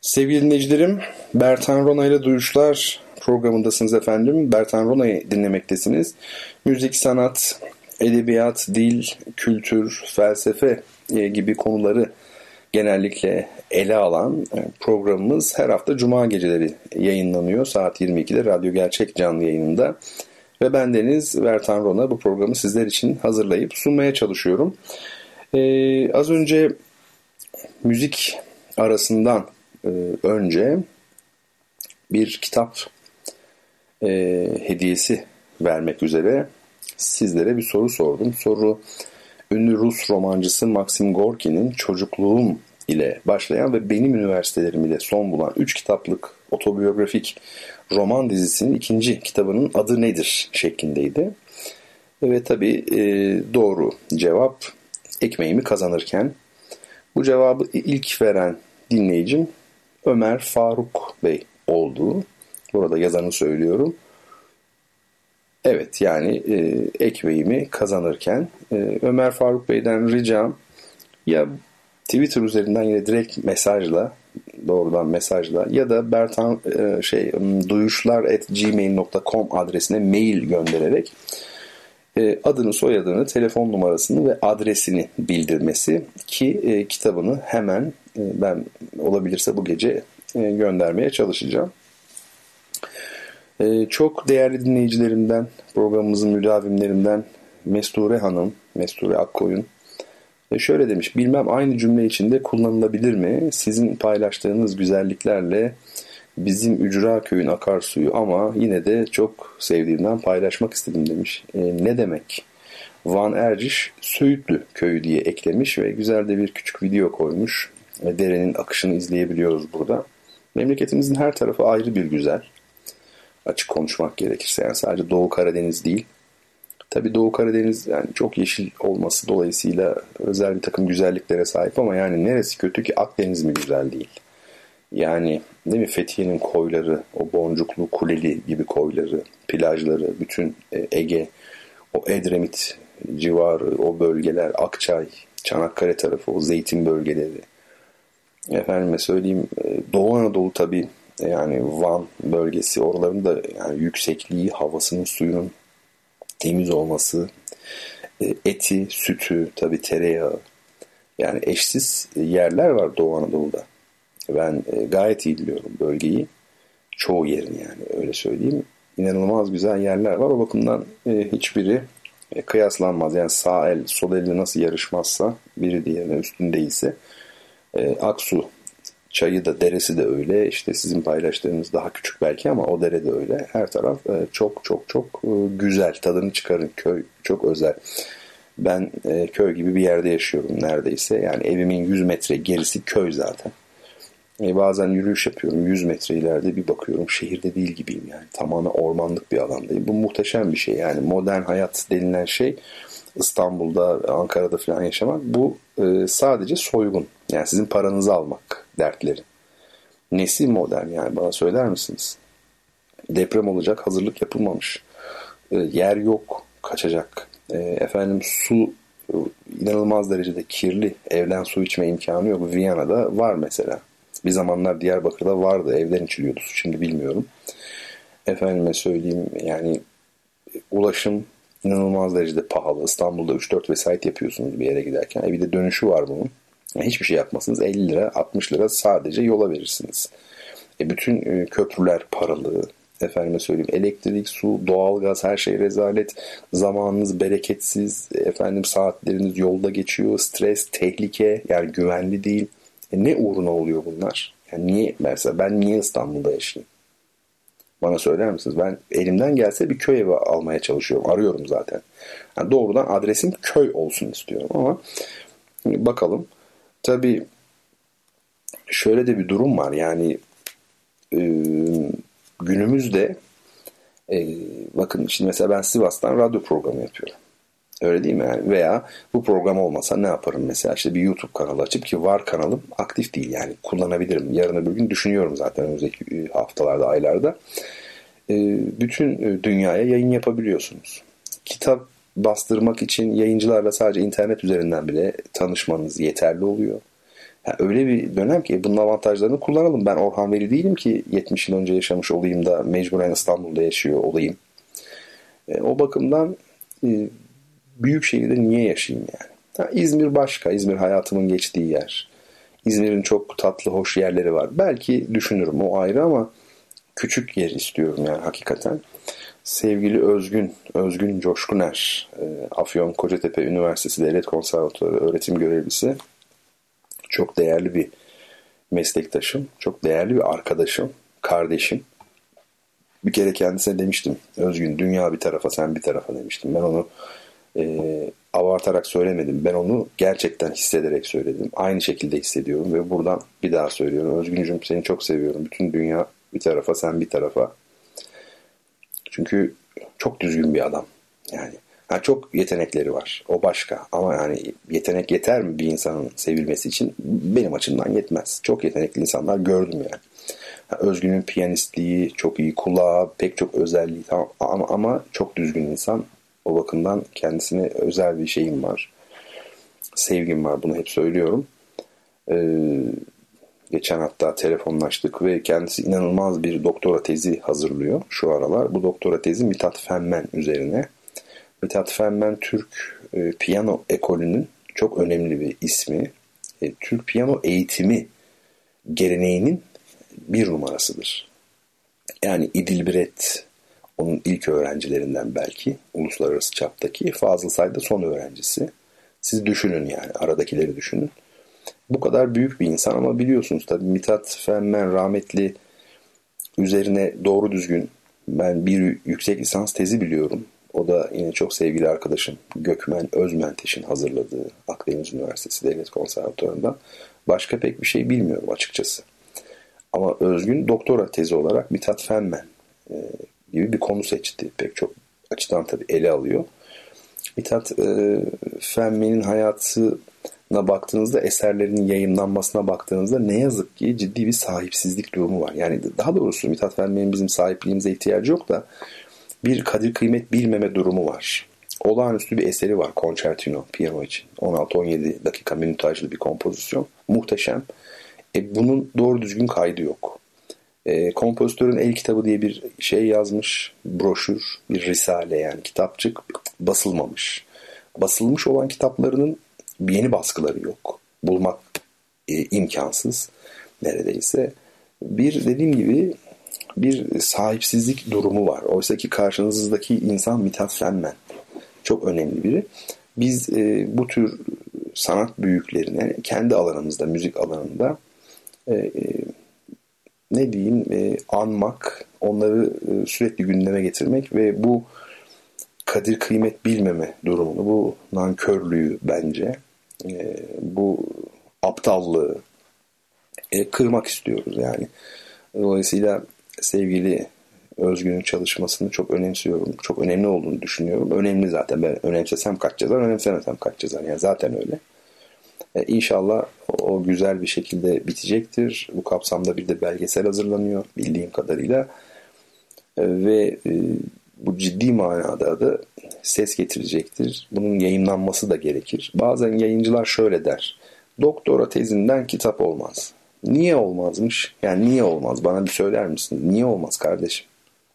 S1: Sevgili dinleyicilerim, Bertan Rona ile Duyuşlar programındasınız efendim. Bertan Rona'yı dinlemektesiniz. Müzik, sanat, edebiyat, dil, kültür, felsefe e, gibi konuları genellikle ele alan e, programımız her hafta Cuma geceleri yayınlanıyor. Saat 22'de Radyo Gerçek canlı yayınında. Ve ben Deniz Vertan Rona bu programı sizler için hazırlayıp sunmaya çalışıyorum. Ee, az önce müzik arasından önce bir kitap e, hediyesi vermek üzere sizlere bir soru sordum. Soru ünlü Rus romancısı Maxim Gorki'nin Çocukluğum ile başlayan ve benim üniversitelerim ile son bulan 3 kitaplık otobiyografik roman dizisinin ikinci kitabının adı nedir şeklindeydi. Ve tabii e, doğru cevap ekmeğimi kazanırken bu cevabı ilk veren dinleyicim Ömer Faruk Bey olduğu. Burada yazanı söylüyorum. Evet yani e, ekmeğimi kazanırken e, Ömer Faruk Bey'den ricam ya Twitter üzerinden yine direkt mesajla doğrudan mesajla ya da bertan e, şey duyuşlar at gmail.com adresine mail göndererek e, adını soyadını telefon numarasını ve adresini bildirmesi ki e, kitabını hemen e, ben olabilirse bu gece göndermeye çalışacağım. Çok değerli dinleyicilerimden, programımızın müdavimlerinden Mesture Hanım, Mesture Akkoyun şöyle demiş, bilmem aynı cümle içinde kullanılabilir mi? Sizin paylaştığınız güzelliklerle bizim Ücra Köyün akarsuyu ama yine de çok sevdiğimden paylaşmak istedim demiş. E, ne demek? Van Erciş Söğütlü köyü diye eklemiş ve güzel de bir küçük video koymuş. E, derenin akışını izleyebiliyoruz burada. Memleketimizin her tarafı ayrı bir güzel. Açık konuşmak gerekirse yani sadece Doğu Karadeniz değil. Tabii Doğu Karadeniz yani çok yeşil olması dolayısıyla özel bir takım güzelliklere sahip ama yani neresi kötü ki Akdeniz mi güzel değil? Yani değil mi Fethiye'nin koyları, o boncuklu kuleli gibi koyları, plajları, bütün e, Ege, o Edremit civarı, o bölgeler, Akçay, Çanakkale tarafı, o zeytin bölgeleri. Efendime söyleyeyim e, Doğu Anadolu tabii yani Van bölgesi oraların da yani yüksekliği, havasının, suyunun temiz olması, e, eti, sütü, tabii tereyağı yani eşsiz yerler var Doğu Anadolu'da. Ben e, gayet iyi biliyorum bölgeyi. Çoğu yerini yani öyle söyleyeyim. İnanılmaz güzel yerler var. O bakımdan e, hiçbiri e, kıyaslanmaz. Yani sağ el sol elle nasıl yarışmazsa biri diğerine üstün değilse Aksu çayı da deresi de öyle. İşte sizin paylaştığınız daha küçük belki ama o dere de öyle. Her taraf çok çok çok güzel. Tadını çıkarın. Köy çok özel. Ben köy gibi bir yerde yaşıyorum neredeyse. Yani evimin 100 metre gerisi köy zaten. E, bazen yürüyüş yapıyorum 100 metre ileride bir bakıyorum şehirde değil gibiyim yani tamamen ormanlık bir alandayım. Bu muhteşem bir şey yani modern hayat denilen şey İstanbul'da Ankara'da falan yaşamak bu e, sadece soygun yani sizin paranızı almak dertleri. Nesi modern yani bana söyler misiniz? Deprem olacak hazırlık yapılmamış. E, yer yok kaçacak. E, efendim su e, inanılmaz derecede kirli. Evden su içme imkanı yok. Viyana'da var mesela. Bir zamanlar Diyarbakır'da vardı. Evden içiliyordu. Şimdi bilmiyorum. Efendime söyleyeyim yani ulaşım inanılmaz derecede pahalı. İstanbul'da 3-4 vesayet yapıyorsunuz bir yere giderken. E bir de dönüşü var bunun. Yani hiçbir şey yapmasınız. 50 lira 60 lira sadece yola verirsiniz. E bütün e, köprüler paralı. Efendime söyleyeyim elektrik, su, doğalgaz her şey rezalet. Zamanınız bereketsiz. Efendim saatleriniz yolda geçiyor. Stres, tehlike yani güvenli değil. E ne uğruna oluyor bunlar? Yani niye mesela ben niye İstanbul'da yaşayayım? Bana söyler misiniz? Ben elimden gelse bir köy evi almaya çalışıyorum. Arıyorum zaten. Yani doğrudan adresim köy olsun istiyorum ama bakalım. Tabii şöyle de bir durum var. Yani e, günümüzde e, bakın şimdi mesela ben Sivas'tan radyo programı yapıyorum. Öyle değil mi? Yani veya bu program olmasa ne yaparım mesela? İşte bir YouTube kanalı açıp ki var kanalım aktif değil yani kullanabilirim. Yarın öbür gün düşünüyorum zaten önümüzdeki e, haftalarda, aylarda. E, bütün e, dünyaya yayın yapabiliyorsunuz. Kitap bastırmak için yayıncılarla sadece internet üzerinden bile tanışmanız yeterli oluyor. Ha, öyle bir dönem ki bunun avantajlarını kullanalım. Ben Orhan Veli değilim ki 70 yıl önce yaşamış olayım da mecburen İstanbul'da yaşıyor olayım. O bakımdan büyük şehirde niye yaşayayım yani? Ha, İzmir başka. İzmir hayatımın geçtiği yer. İzmir'in çok tatlı, hoş yerleri var. Belki düşünürüm o ayrı ama küçük yer istiyorum yani hakikaten. Sevgili Özgün, Özgün Coşkuner, e, Afyon Kocatepe Üniversitesi Devlet Konservatuarı öğretim görevlisi. Çok değerli bir meslektaşım, çok değerli bir arkadaşım, kardeşim. Bir kere kendisine demiştim, Özgün dünya bir tarafa sen bir tarafa demiştim. Ben onu e, abartarak söylemedim. Ben onu gerçekten hissederek söyledim. Aynı şekilde hissediyorum ve buradan bir daha söylüyorum. Özgüncüm seni çok seviyorum. Bütün dünya bir tarafa sen bir tarafa. Çünkü çok düzgün bir adam. Yani ha, çok yetenekleri var. O başka. Ama yani yetenek yeter mi bir insanın sevilmesi için? Benim açımdan yetmez. Çok yetenekli insanlar gördüm yani. Özgün'ün piyanistliği, çok iyi kulağı, pek çok özelliği ama, ama çok düzgün insan. O bakımdan kendisine özel bir şeyim var. Sevgim var. Bunu hep söylüyorum. Ee, geçen hatta telefonlaştık ve kendisi inanılmaz bir doktora tezi hazırlıyor şu aralar. Bu doktora tezi Mithat Fenmen üzerine. Mithat Fenmen Türk e, piyano ekolünün çok önemli bir ismi. E, Türk piyano eğitimi geleneğinin bir numarasıdır. Yani İdilbiret onun ilk öğrencilerinden belki uluslararası çaptaki Fazıl Say da son öğrencisi. Siz düşünün yani aradakileri düşünün. Bu kadar büyük bir insan ama biliyorsunuz tabii Mithat Fenmen rahmetli üzerine doğru düzgün ben bir yüksek lisans tezi biliyorum. O da yine çok sevgili arkadaşım Gökmen Özmenteş'in hazırladığı Akdeniz Üniversitesi Devlet Konservatuvarı'ndan. Başka pek bir şey bilmiyorum açıkçası. Ama özgün doktora tezi olarak Mithat Fenmen e, gibi bir konu seçti. Pek çok açıdan tabii ele alıyor. Mithat e, Fenmen'in hayatına baktığınızda, eserlerinin yayınlanmasına baktığınızda ne yazık ki ciddi bir sahipsizlik durumu var. Yani daha doğrusu Mithat Fenmen'in bizim sahipliğimize ihtiyacı yok da bir kadir kıymet bilmeme durumu var. Olağanüstü bir eseri var Concertino piyano için. 16-17 dakika minütajlı bir kompozisyon. Muhteşem. E, bunun doğru düzgün kaydı yok. E, kompozitörün el kitabı diye bir şey yazmış. Broşür, bir risale yani kitapçık basılmamış. Basılmış olan kitaplarının yeni baskıları yok. Bulmak e, imkansız neredeyse. Bir dediğim gibi bir sahipsizlik durumu var. Oysa ki karşınızdaki insan Mithat Fenmen. Çok önemli biri. Biz e, bu tür sanat büyüklerine kendi alanımızda, müzik alanında e, e, ne diyeyim e, anmak, onları e, sürekli gündeme getirmek ve bu kadir kıymet bilmeme durumunu, bu nankörlüğü bence, e, bu aptallığı e, kırmak istiyoruz yani. Dolayısıyla sevgili Özgün'ün çalışmasını çok önemsiyorum. Çok önemli olduğunu düşünüyorum. Önemli zaten. Ben önemsesem kaç yazar, önemsemesem kaç yazar. Yani zaten öyle. E, inşallah o güzel bir şekilde bitecektir. Bu kapsamda bir de belgesel hazırlanıyor bildiğim kadarıyla. E, ve e, bu ciddi manada da ses getirecektir. Bunun yayınlanması da gerekir. Bazen yayıncılar şöyle der. Doktora tezinden kitap olmaz. Niye olmazmış? Yani niye olmaz? Bana bir söyler misin? Niye olmaz kardeşim?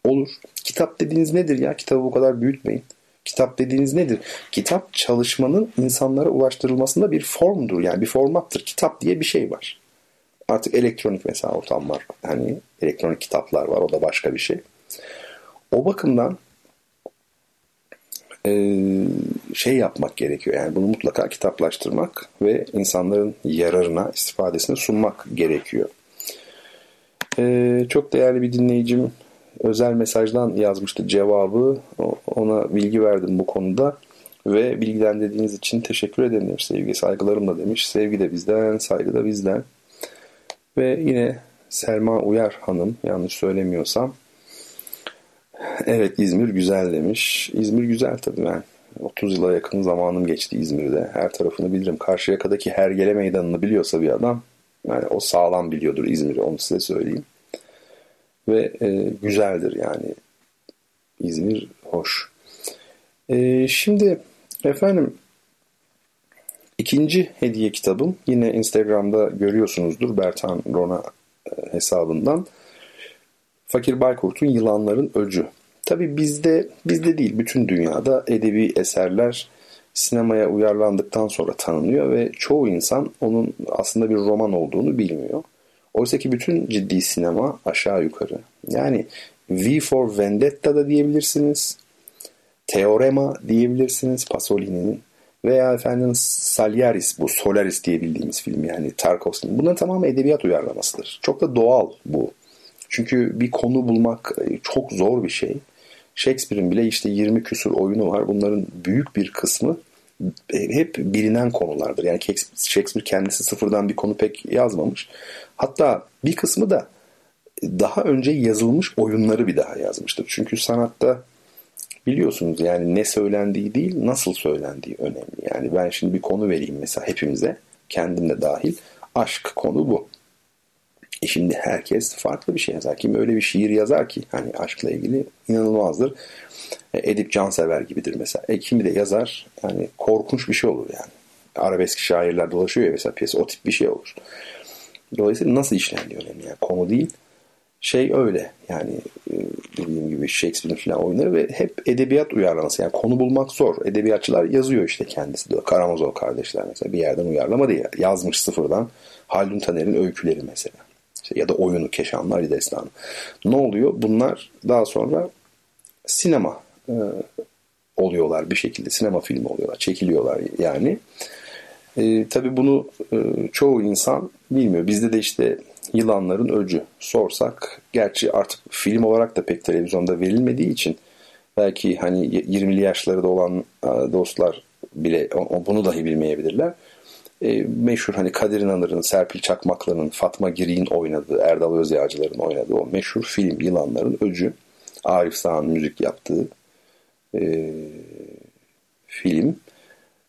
S1: Olur. Kitap dediğiniz nedir ya? Kitabı bu kadar büyütmeyin. Kitap dediğiniz nedir? Kitap çalışmanın insanlara ulaştırılmasında bir formdur. Yani bir formattır. Kitap diye bir şey var. Artık elektronik mesela ortam var. Hani elektronik kitaplar var. O da başka bir şey. O bakımdan şey yapmak gerekiyor. Yani bunu mutlaka kitaplaştırmak ve insanların yararına, istifadesine sunmak gerekiyor. Çok değerli bir dinleyicim özel mesajdan yazmıştı cevabı. Ona bilgi verdim bu konuda. Ve bilgilendirdiğiniz için teşekkür ederim. Sevgi saygılarımla demiş. Sevgi de bizden, saygı da bizden. Ve yine Selma Uyar Hanım yanlış söylemiyorsam. Evet İzmir güzel demiş. İzmir güzel tabii ben. 30 yıla yakın zamanım geçti İzmir'de. Her tarafını bilirim. Karşıyaka'daki Hergele Meydanı'nı biliyorsa bir adam yani o sağlam biliyordur İzmir'i onu size söyleyeyim ve e, güzeldir yani. İzmir hoş. E, şimdi efendim İkinci hediye kitabım yine Instagram'da görüyorsunuzdur Bertan Rona e, hesabından. Fakir Baykurt'un Yılanların Öcü. Tabi bizde bizde değil bütün dünyada edebi eserler sinemaya uyarlandıktan sonra tanınıyor ve çoğu insan onun aslında bir roman olduğunu bilmiyor. Oysa ki bütün ciddi sinema aşağı yukarı. Yani V for Vendetta da diyebilirsiniz. Teorema diyebilirsiniz Pasolini'nin. Veya efendim Saliaris bu Solaris diye bildiğimiz film yani Tarkovski'nin. Bunların tamamı edebiyat uyarlamasıdır. Çok da doğal bu. Çünkü bir konu bulmak e, çok zor bir şey. Shakespeare'in bile işte 20 küsur oyunu var. Bunların büyük bir kısmı hep bilinen konulardır. Yani Shakespeare kendisi sıfırdan bir konu pek yazmamış. Hatta bir kısmı da daha önce yazılmış oyunları bir daha yazmıştır. Çünkü sanatta biliyorsunuz yani ne söylendiği değil nasıl söylendiği önemli. Yani ben şimdi bir konu vereyim mesela hepimize kendim de dahil. Aşk konu bu. E şimdi herkes farklı bir şey yazar. Kim öyle bir şiir yazar ki hani aşkla ilgili inanılmazdır. E, Edip Cansever gibidir mesela. E, kimi de yazar yani korkunç bir şey olur yani. Arabesk şairler dolaşıyor ya mesela piyasa o tip bir şey olur. Dolayısıyla nasıl işlendiği önemli yani konu değil. Şey öyle yani e, dediğim gibi Shakespeare'in falan oyunları ve hep edebiyat uyarlaması. Yani konu bulmak zor. Edebiyatçılar yazıyor işte kendisi de. Karamazov kardeşler mesela bir yerden uyarlama değil. Yazmış sıfırdan. Haldun Taner'in öyküleri mesela. İşte ya da oyunu Keşanlar Destanı. Ne oluyor? Bunlar daha sonra sinema e, oluyorlar bir şekilde. Sinema filmi oluyorlar. Çekiliyorlar yani. E, tabii bunu e, çoğu insan bilmiyor. Bizde de işte yılanların öcü sorsak gerçi artık film olarak da pek televizyonda verilmediği için belki hani 20'li yaşlarında olan e, dostlar bile bunu dahi bilmeyebilirler. E, meşhur hani Kadir İnanır'ın, Serpil Çakmaklı'nın, Fatma Girik'in oynadığı, Erdal Özyağcılar'ın oynadığı o meşhur film Yılanların Öcü. Arif Sağ'ın müzik yaptığı e, film.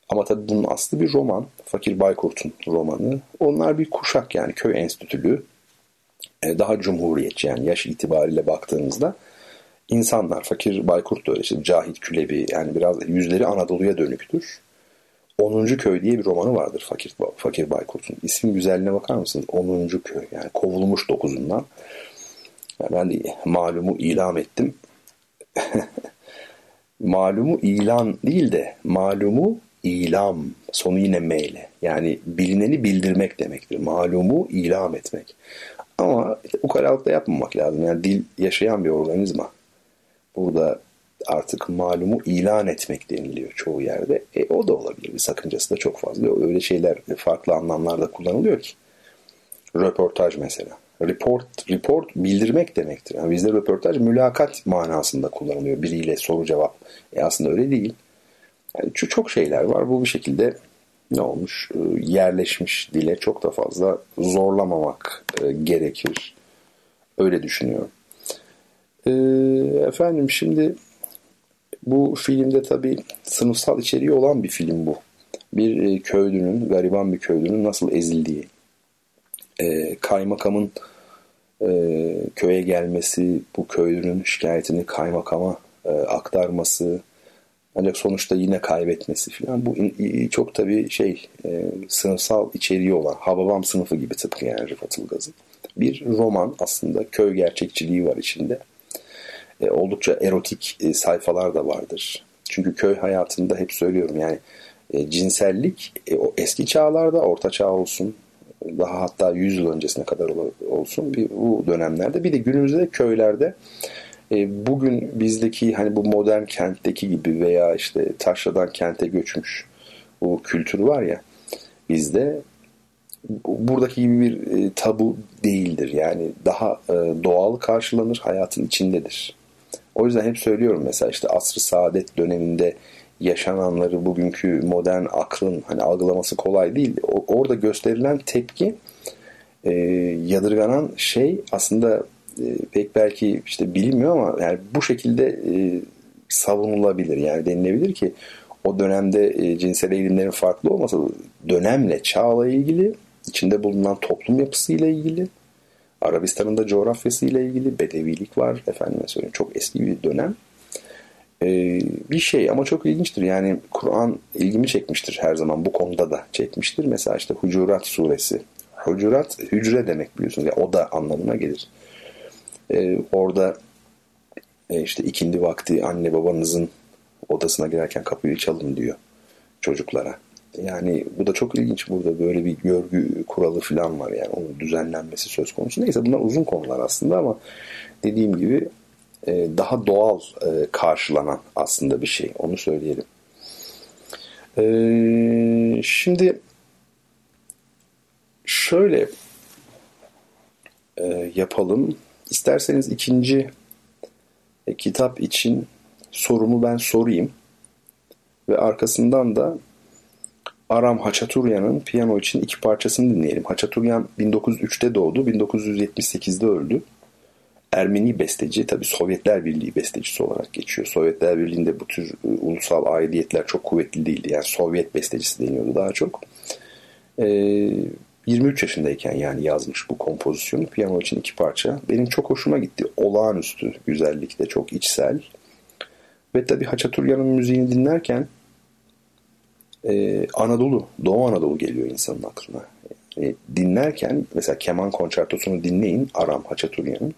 S1: Ama tabii bunun aslı bir roman. Fakir Baykurt'un romanı. Onlar bir kuşak yani köy enstitülü. E, daha cumhuriyetçi yani yaş itibariyle baktığınızda insanlar. Fakir Baykurt da öyle işte Cahit Külebi yani biraz yüzleri Anadolu'ya dönüktür. 10. Köy diye bir romanı vardır Fakir, Fakir Baykurt'un. İsim güzelliğine bakar mısınız? 10. Köy yani kovulmuş 9'undan. Yani ben de malumu ilam ettim. malumu ilan değil de malumu ilam sonu yine meyle. Yani bilineni bildirmek demektir. Malumu ilam etmek. Ama işte ukalalıkla yapmamak lazım. Yani dil yaşayan bir organizma. Burada artık malumu ilan etmek deniliyor çoğu yerde. E, o da olabilir. Bir sakıncası da çok fazla. Öyle şeyler farklı anlamlarda kullanılıyor ki. Röportaj mesela. Report, report bildirmek demektir. Yani bizde röportaj mülakat manasında kullanılıyor. Biriyle soru cevap. E aslında öyle değil. Yani çok şeyler var. Bu bir şekilde ne olmuş? E, yerleşmiş dile çok da fazla zorlamamak e, gerekir. Öyle düşünüyorum. E, efendim şimdi bu filmde tabii sınıfsal içeriği olan bir film bu. Bir köylünün, gariban bir köylünün nasıl ezildiği, e, kaymakamın e, köye gelmesi, bu köylünün şikayetini kaymakama e, aktarması, ancak sonuçta yine kaybetmesi falan bu çok tabii şey e, sınıfsal içeriği olan Hababam sınıfı gibi tıpkı yani Rıfat Ilgaz'ın. Bir roman aslında köy gerçekçiliği var içinde. E, oldukça erotik e, sayfalar da vardır. Çünkü köy hayatında hep söylüyorum yani e, cinsellik e, o eski çağlarda orta çağ olsun daha hatta 100 yıl öncesine kadar olsun bir, bu dönemlerde bir de günümüzde köylerde e, bugün bizdeki hani bu modern kentteki gibi veya işte taşradan kente göçmüş bu kültür var ya bizde buradaki gibi bir e, tabu değildir. Yani daha e, doğal karşılanır, hayatın içindedir. O yüzden hep söylüyorum mesela işte asr-ı saadet döneminde yaşananları bugünkü modern aklın hani algılaması kolay değil. O, orada gösterilen tepki e, yadırganan şey aslında e, pek belki işte bilinmiyor ama yani bu şekilde e, savunulabilir. Yani denilebilir ki o dönemde e, cinsel eğilimlerin farklı olmasa dönemle, çağla ilgili, içinde bulunan toplum yapısıyla ilgili, Arabistan'ın da coğrafyasıyla ilgili bedevilik var. Efendime söyleyeyim çok eski bir dönem. Ee, bir şey ama çok ilginçtir. Yani Kur'an ilgimi çekmiştir her zaman. Bu konuda da çekmiştir. Mesela işte Hucurat suresi. Hucurat hücre demek biliyorsunuz. Yani oda anlamına gelir. Ee, orada e, işte ikindi vakti anne babanızın odasına girerken kapıyı çalın diyor çocuklara. Yani bu da çok ilginç. Burada böyle bir görgü kuralı falan var. Yani onun düzenlenmesi söz konusu. Neyse bunlar uzun konular aslında ama dediğim gibi e, daha doğal e, karşılanan aslında bir şey. Onu söyleyelim. E, şimdi şöyle yapalım. İsterseniz ikinci kitap için sorumu ben sorayım. Ve arkasından da Aram Haçaturyan'ın piyano için iki parçasını dinleyelim. Haçaturyan 1903'te doğdu, 1978'de öldü. Ermeni besteci, tabi Sovyetler Birliği bestecisi olarak geçiyor. Sovyetler Birliği'nde bu tür e, ulusal aidiyetler çok kuvvetli değildi. Yani Sovyet bestecisi deniyordu daha çok. E, 23 yaşındayken yani yazmış bu kompozisyonu. Piyano için iki parça. Benim çok hoşuma gitti. Olağanüstü güzellikte, çok içsel. Ve tabi Haçaturyan'ın müziğini dinlerken e, Anadolu, Doğu Anadolu geliyor insanın aklına. E, dinlerken mesela keman konçertosunu dinleyin Aram Haçaturyan'ın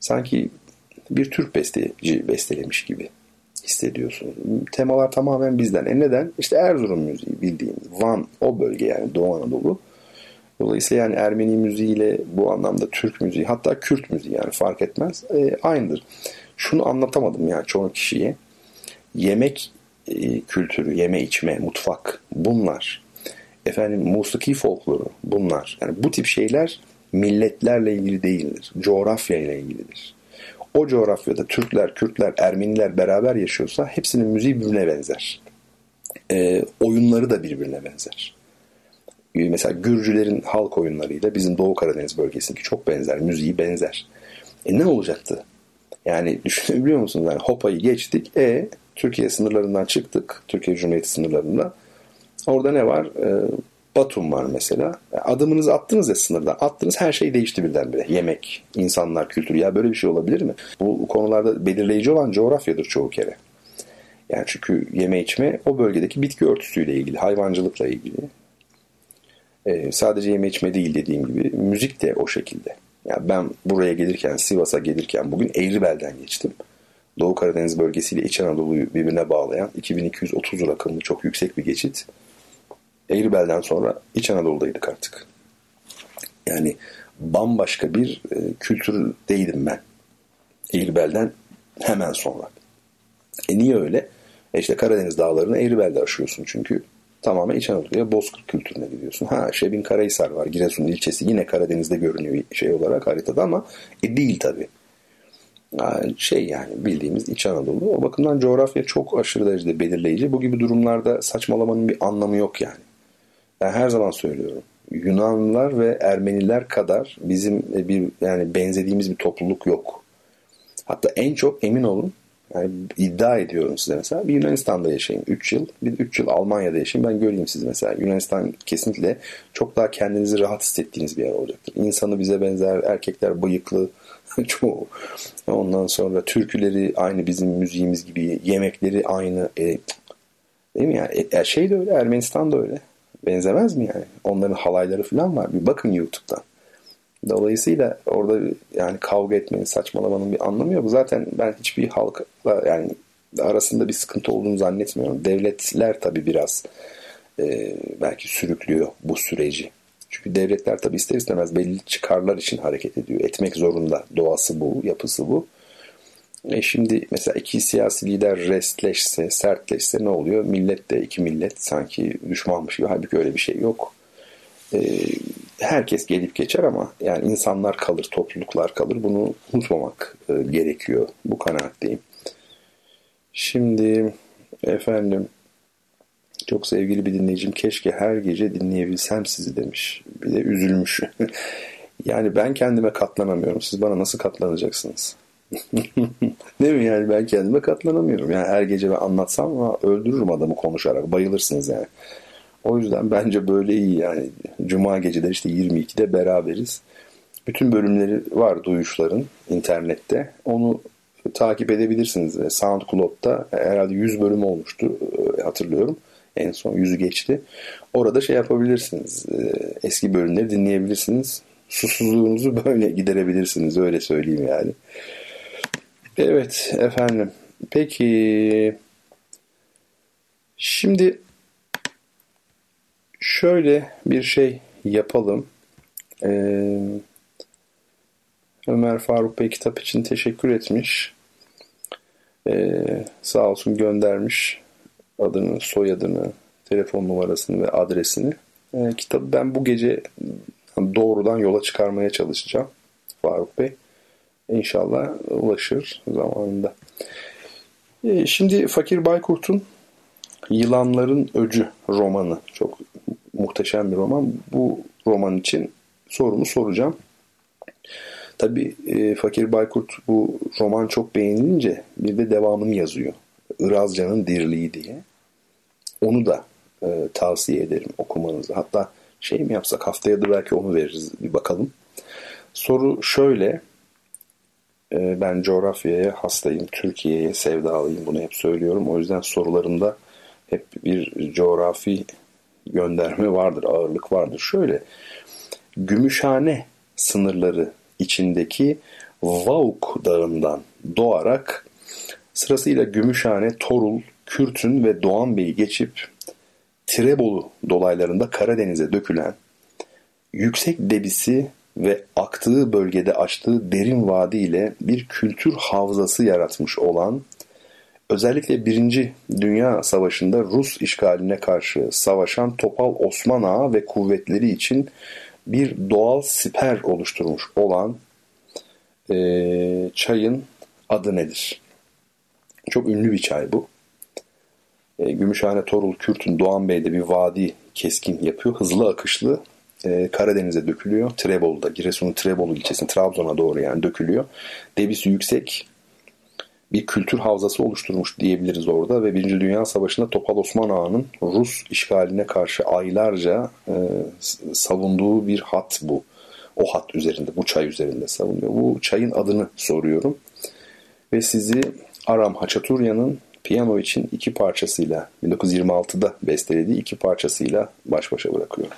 S1: sanki bir Türk besteci bestelemiş gibi hissediyorsunuz. Temalar tamamen bizden. E neden? İşte Erzurum müziği bildiğim. Van o bölge yani Doğu Anadolu. Dolayısıyla yani Ermeni müziğiyle bu anlamda Türk müziği hatta Kürt müziği yani fark etmez. E, aynıdır. Şunu anlatamadım yani çoğu kişiye. Yemek e, kültürü, yeme içme, mutfak bunlar. Efendim musiki folkloru bunlar. Yani bu tip şeyler milletlerle ilgili değildir. Coğrafya ile ilgilidir. O coğrafyada Türkler, Kürtler, Ermeniler beraber yaşıyorsa hepsinin müziği birbirine benzer. E, oyunları da birbirine benzer. E, mesela Gürcülerin halk oyunlarıyla bizim Doğu Karadeniz bölgesinki çok benzer. Müziği benzer. E ne olacaktı? Yani düşünebiliyor musunuz? Yani Hopa'yı geçtik. E Türkiye sınırlarından çıktık. Türkiye Cumhuriyeti sınırlarında. Orada ne var? E, Batum var mesela. Adımınızı attınız ya sınırdan. Attınız her şey değişti birdenbire. Yemek, insanlar, kültür. Ya böyle bir şey olabilir mi? Bu konularda belirleyici olan coğrafyadır çoğu kere. Yani çünkü yeme içme o bölgedeki bitki örtüsüyle ilgili, hayvancılıkla ilgili. Ee, sadece yeme içme değil dediğim gibi müzik de o şekilde. Yani ben buraya gelirken, Sivas'a gelirken bugün Eğribel'den geçtim. Doğu Karadeniz bölgesiyle İç Anadolu'yu birbirine bağlayan 2230 rakımlı çok yüksek bir geçit. Eğribel'den sonra İç Anadolu'daydık artık. Yani bambaşka bir e, kültürdeydim ben. Eğribel'den hemen sonra. E niye öyle? E işte Karadeniz dağlarını Eğribel'de aşıyorsun çünkü tamamen İç Anadolu'ya Bozkır kültürüne gidiyorsun. Ha Şebin Karahisar var. Giresun ilçesi yine Karadeniz'de görünüyor şey olarak haritada ama e, değil tabii. Şey yani bildiğimiz İç Anadolu. O bakımdan coğrafya çok aşırı derecede belirleyici. Bu gibi durumlarda saçmalamanın bir anlamı yok yani. Ben her zaman söylüyorum. Yunanlılar ve Ermeniler kadar bizim e, bir yani benzediğimiz bir topluluk yok. Hatta en çok emin olun yani iddia ediyorum size mesela bir Yunanistan'da yaşayın 3 yıl, bir 3 yıl Almanya'da yaşayın ben göreyim sizi mesela. Yunanistan kesinlikle çok daha kendinizi rahat hissettiğiniz bir yer olacaktır. İnsanı bize benzer, erkekler bıyıklı çoğu. Ondan sonra türküleri aynı bizim müziğimiz gibi, yemekleri aynı. E, değil mi yani? E, şey de öyle, Ermenistan da öyle. Benzemez mi yani? Onların halayları falan var. Bir bakın YouTube'dan. Dolayısıyla orada yani kavga etmenin, saçmalamanın bir anlamı yok. Zaten ben hiçbir halkla yani arasında bir sıkıntı olduğunu zannetmiyorum. Devletler tabii biraz e, belki sürüklüyor bu süreci. Çünkü devletler tabii ister istemez belli çıkarlar için hareket ediyor. Etmek zorunda. Doğası bu, yapısı bu. E şimdi mesela iki siyasi lider restleşse, sertleşse ne oluyor? Millet de iki millet sanki düşmanmış gibi. Halbuki öyle bir şey yok. E, herkes gelip geçer ama yani insanlar kalır, topluluklar kalır. Bunu unutmamak e, gerekiyor. Bu kanaatteyim. Şimdi efendim çok sevgili bir dinleyicim keşke her gece dinleyebilsem sizi demiş. Bir de üzülmüş. yani ben kendime katlanamıyorum. Siz bana nasıl katlanacaksınız? Değil mi yani ben kendime katlanamıyorum. Yani her gece ben anlatsam ama öldürürüm adamı konuşarak. Bayılırsınız yani. O yüzden bence böyle iyi yani. Cuma geceleri işte 22'de beraberiz. Bütün bölümleri var duyuşların internette. Onu takip edebilirsiniz. SoundCloud'da herhalde 100 bölüm olmuştu e, hatırlıyorum. En son yüzü geçti. Orada şey yapabilirsiniz. E, eski bölümleri dinleyebilirsiniz. Susuzluğunuzu böyle giderebilirsiniz. Öyle söyleyeyim yani. Evet efendim. Peki. Şimdi şöyle bir şey yapalım. Ee, Ömer Faruk Bey kitap için teşekkür etmiş. Ee, sağ olsun göndermiş adını, soyadını, telefon numarasını ve adresini. Ee, kitabı ben bu gece doğrudan yola çıkarmaya çalışacağım Faruk Bey. İnşallah ulaşır zamanında. Ee, şimdi Fakir Baykurt'un Yılanların Öcü romanı. Çok muhteşem bir roman. Bu roman için sorumu soracağım. Tabi e, Fakir Baykurt bu roman çok beğenilince bir de devamını yazıyor. Irazcan'ın Dirliği diye. Onu da e, tavsiye ederim okumanızı. Hatta şey mi yapsak haftaya da belki onu veririz bir bakalım. Soru şöyle. E, ben coğrafyaya hastayım, Türkiye'ye sevdalıyım. Bunu hep söylüyorum. O yüzden sorularımda hep bir coğrafi gönderme vardır, ağırlık vardır. Şöyle, Gümüşhane sınırları içindeki Vauk Dağı'ndan doğarak sırasıyla Gümüşhane, Torul, Kürtün ve Doğan Bey'i geçip Tirebolu dolaylarında Karadeniz'e dökülen yüksek debisi ve aktığı bölgede açtığı derin vadi ile bir kültür havzası yaratmış olan özellikle Birinci Dünya Savaşı'nda Rus işgaline karşı savaşan Topal Osman Ağa ve kuvvetleri için bir doğal siper oluşturmuş olan e, çayın adı nedir? Çok ünlü bir çay bu. E, Gümüşhane, Torul, Kürtün, Doğan Bey'de bir vadi keskin yapıyor. Hızlı akışlı e, Karadeniz'e dökülüyor. Trebolu'da, Giresun'un Trebolu ilçesine, Trabzon'a doğru yani dökülüyor. Debisi yüksek bir kültür havzası oluşturmuş diyebiliriz orada ve Birinci Dünya Savaşı'nda Topal Osman Ağa'nın Rus işgaline karşı aylarca e, savunduğu bir hat bu. O hat üzerinde, bu çay üzerinde savunuyor. Bu çayın adını soruyorum. Ve sizi Aram Haçaturya'nın piyano için iki parçasıyla 1926'da bestelediği iki parçasıyla baş başa bırakıyorum.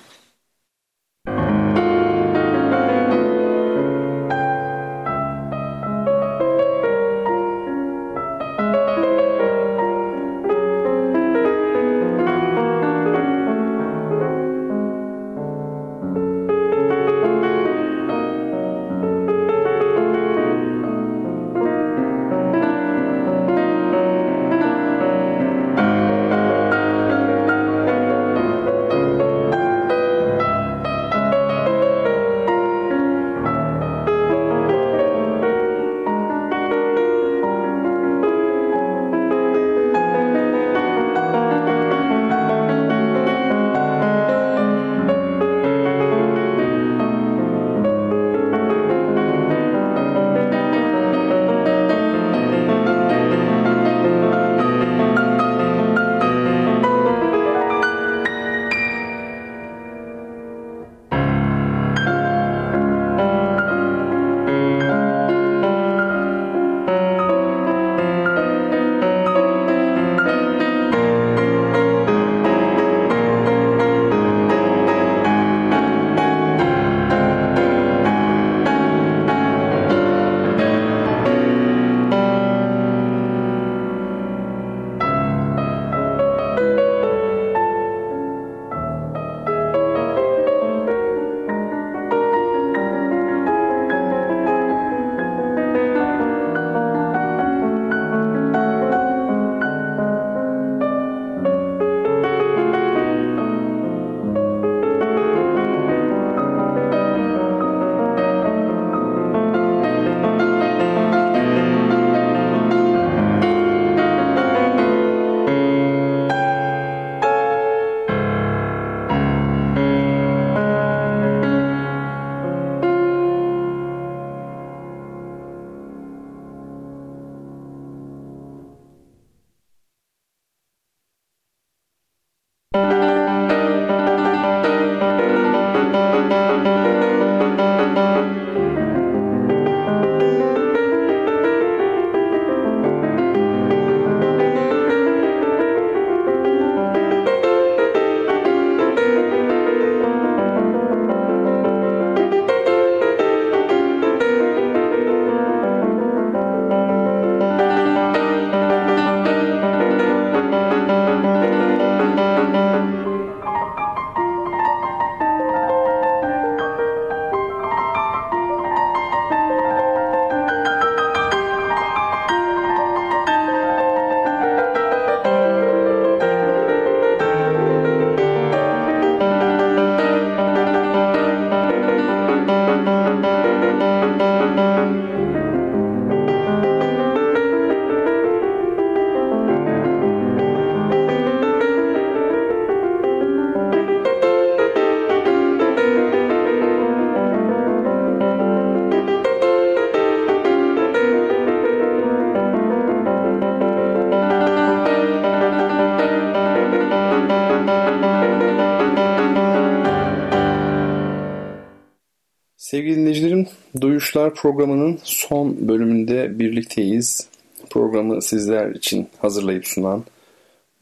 S1: Programının son bölümünde birlikteyiz. Programı sizler için hazırlayıp sunan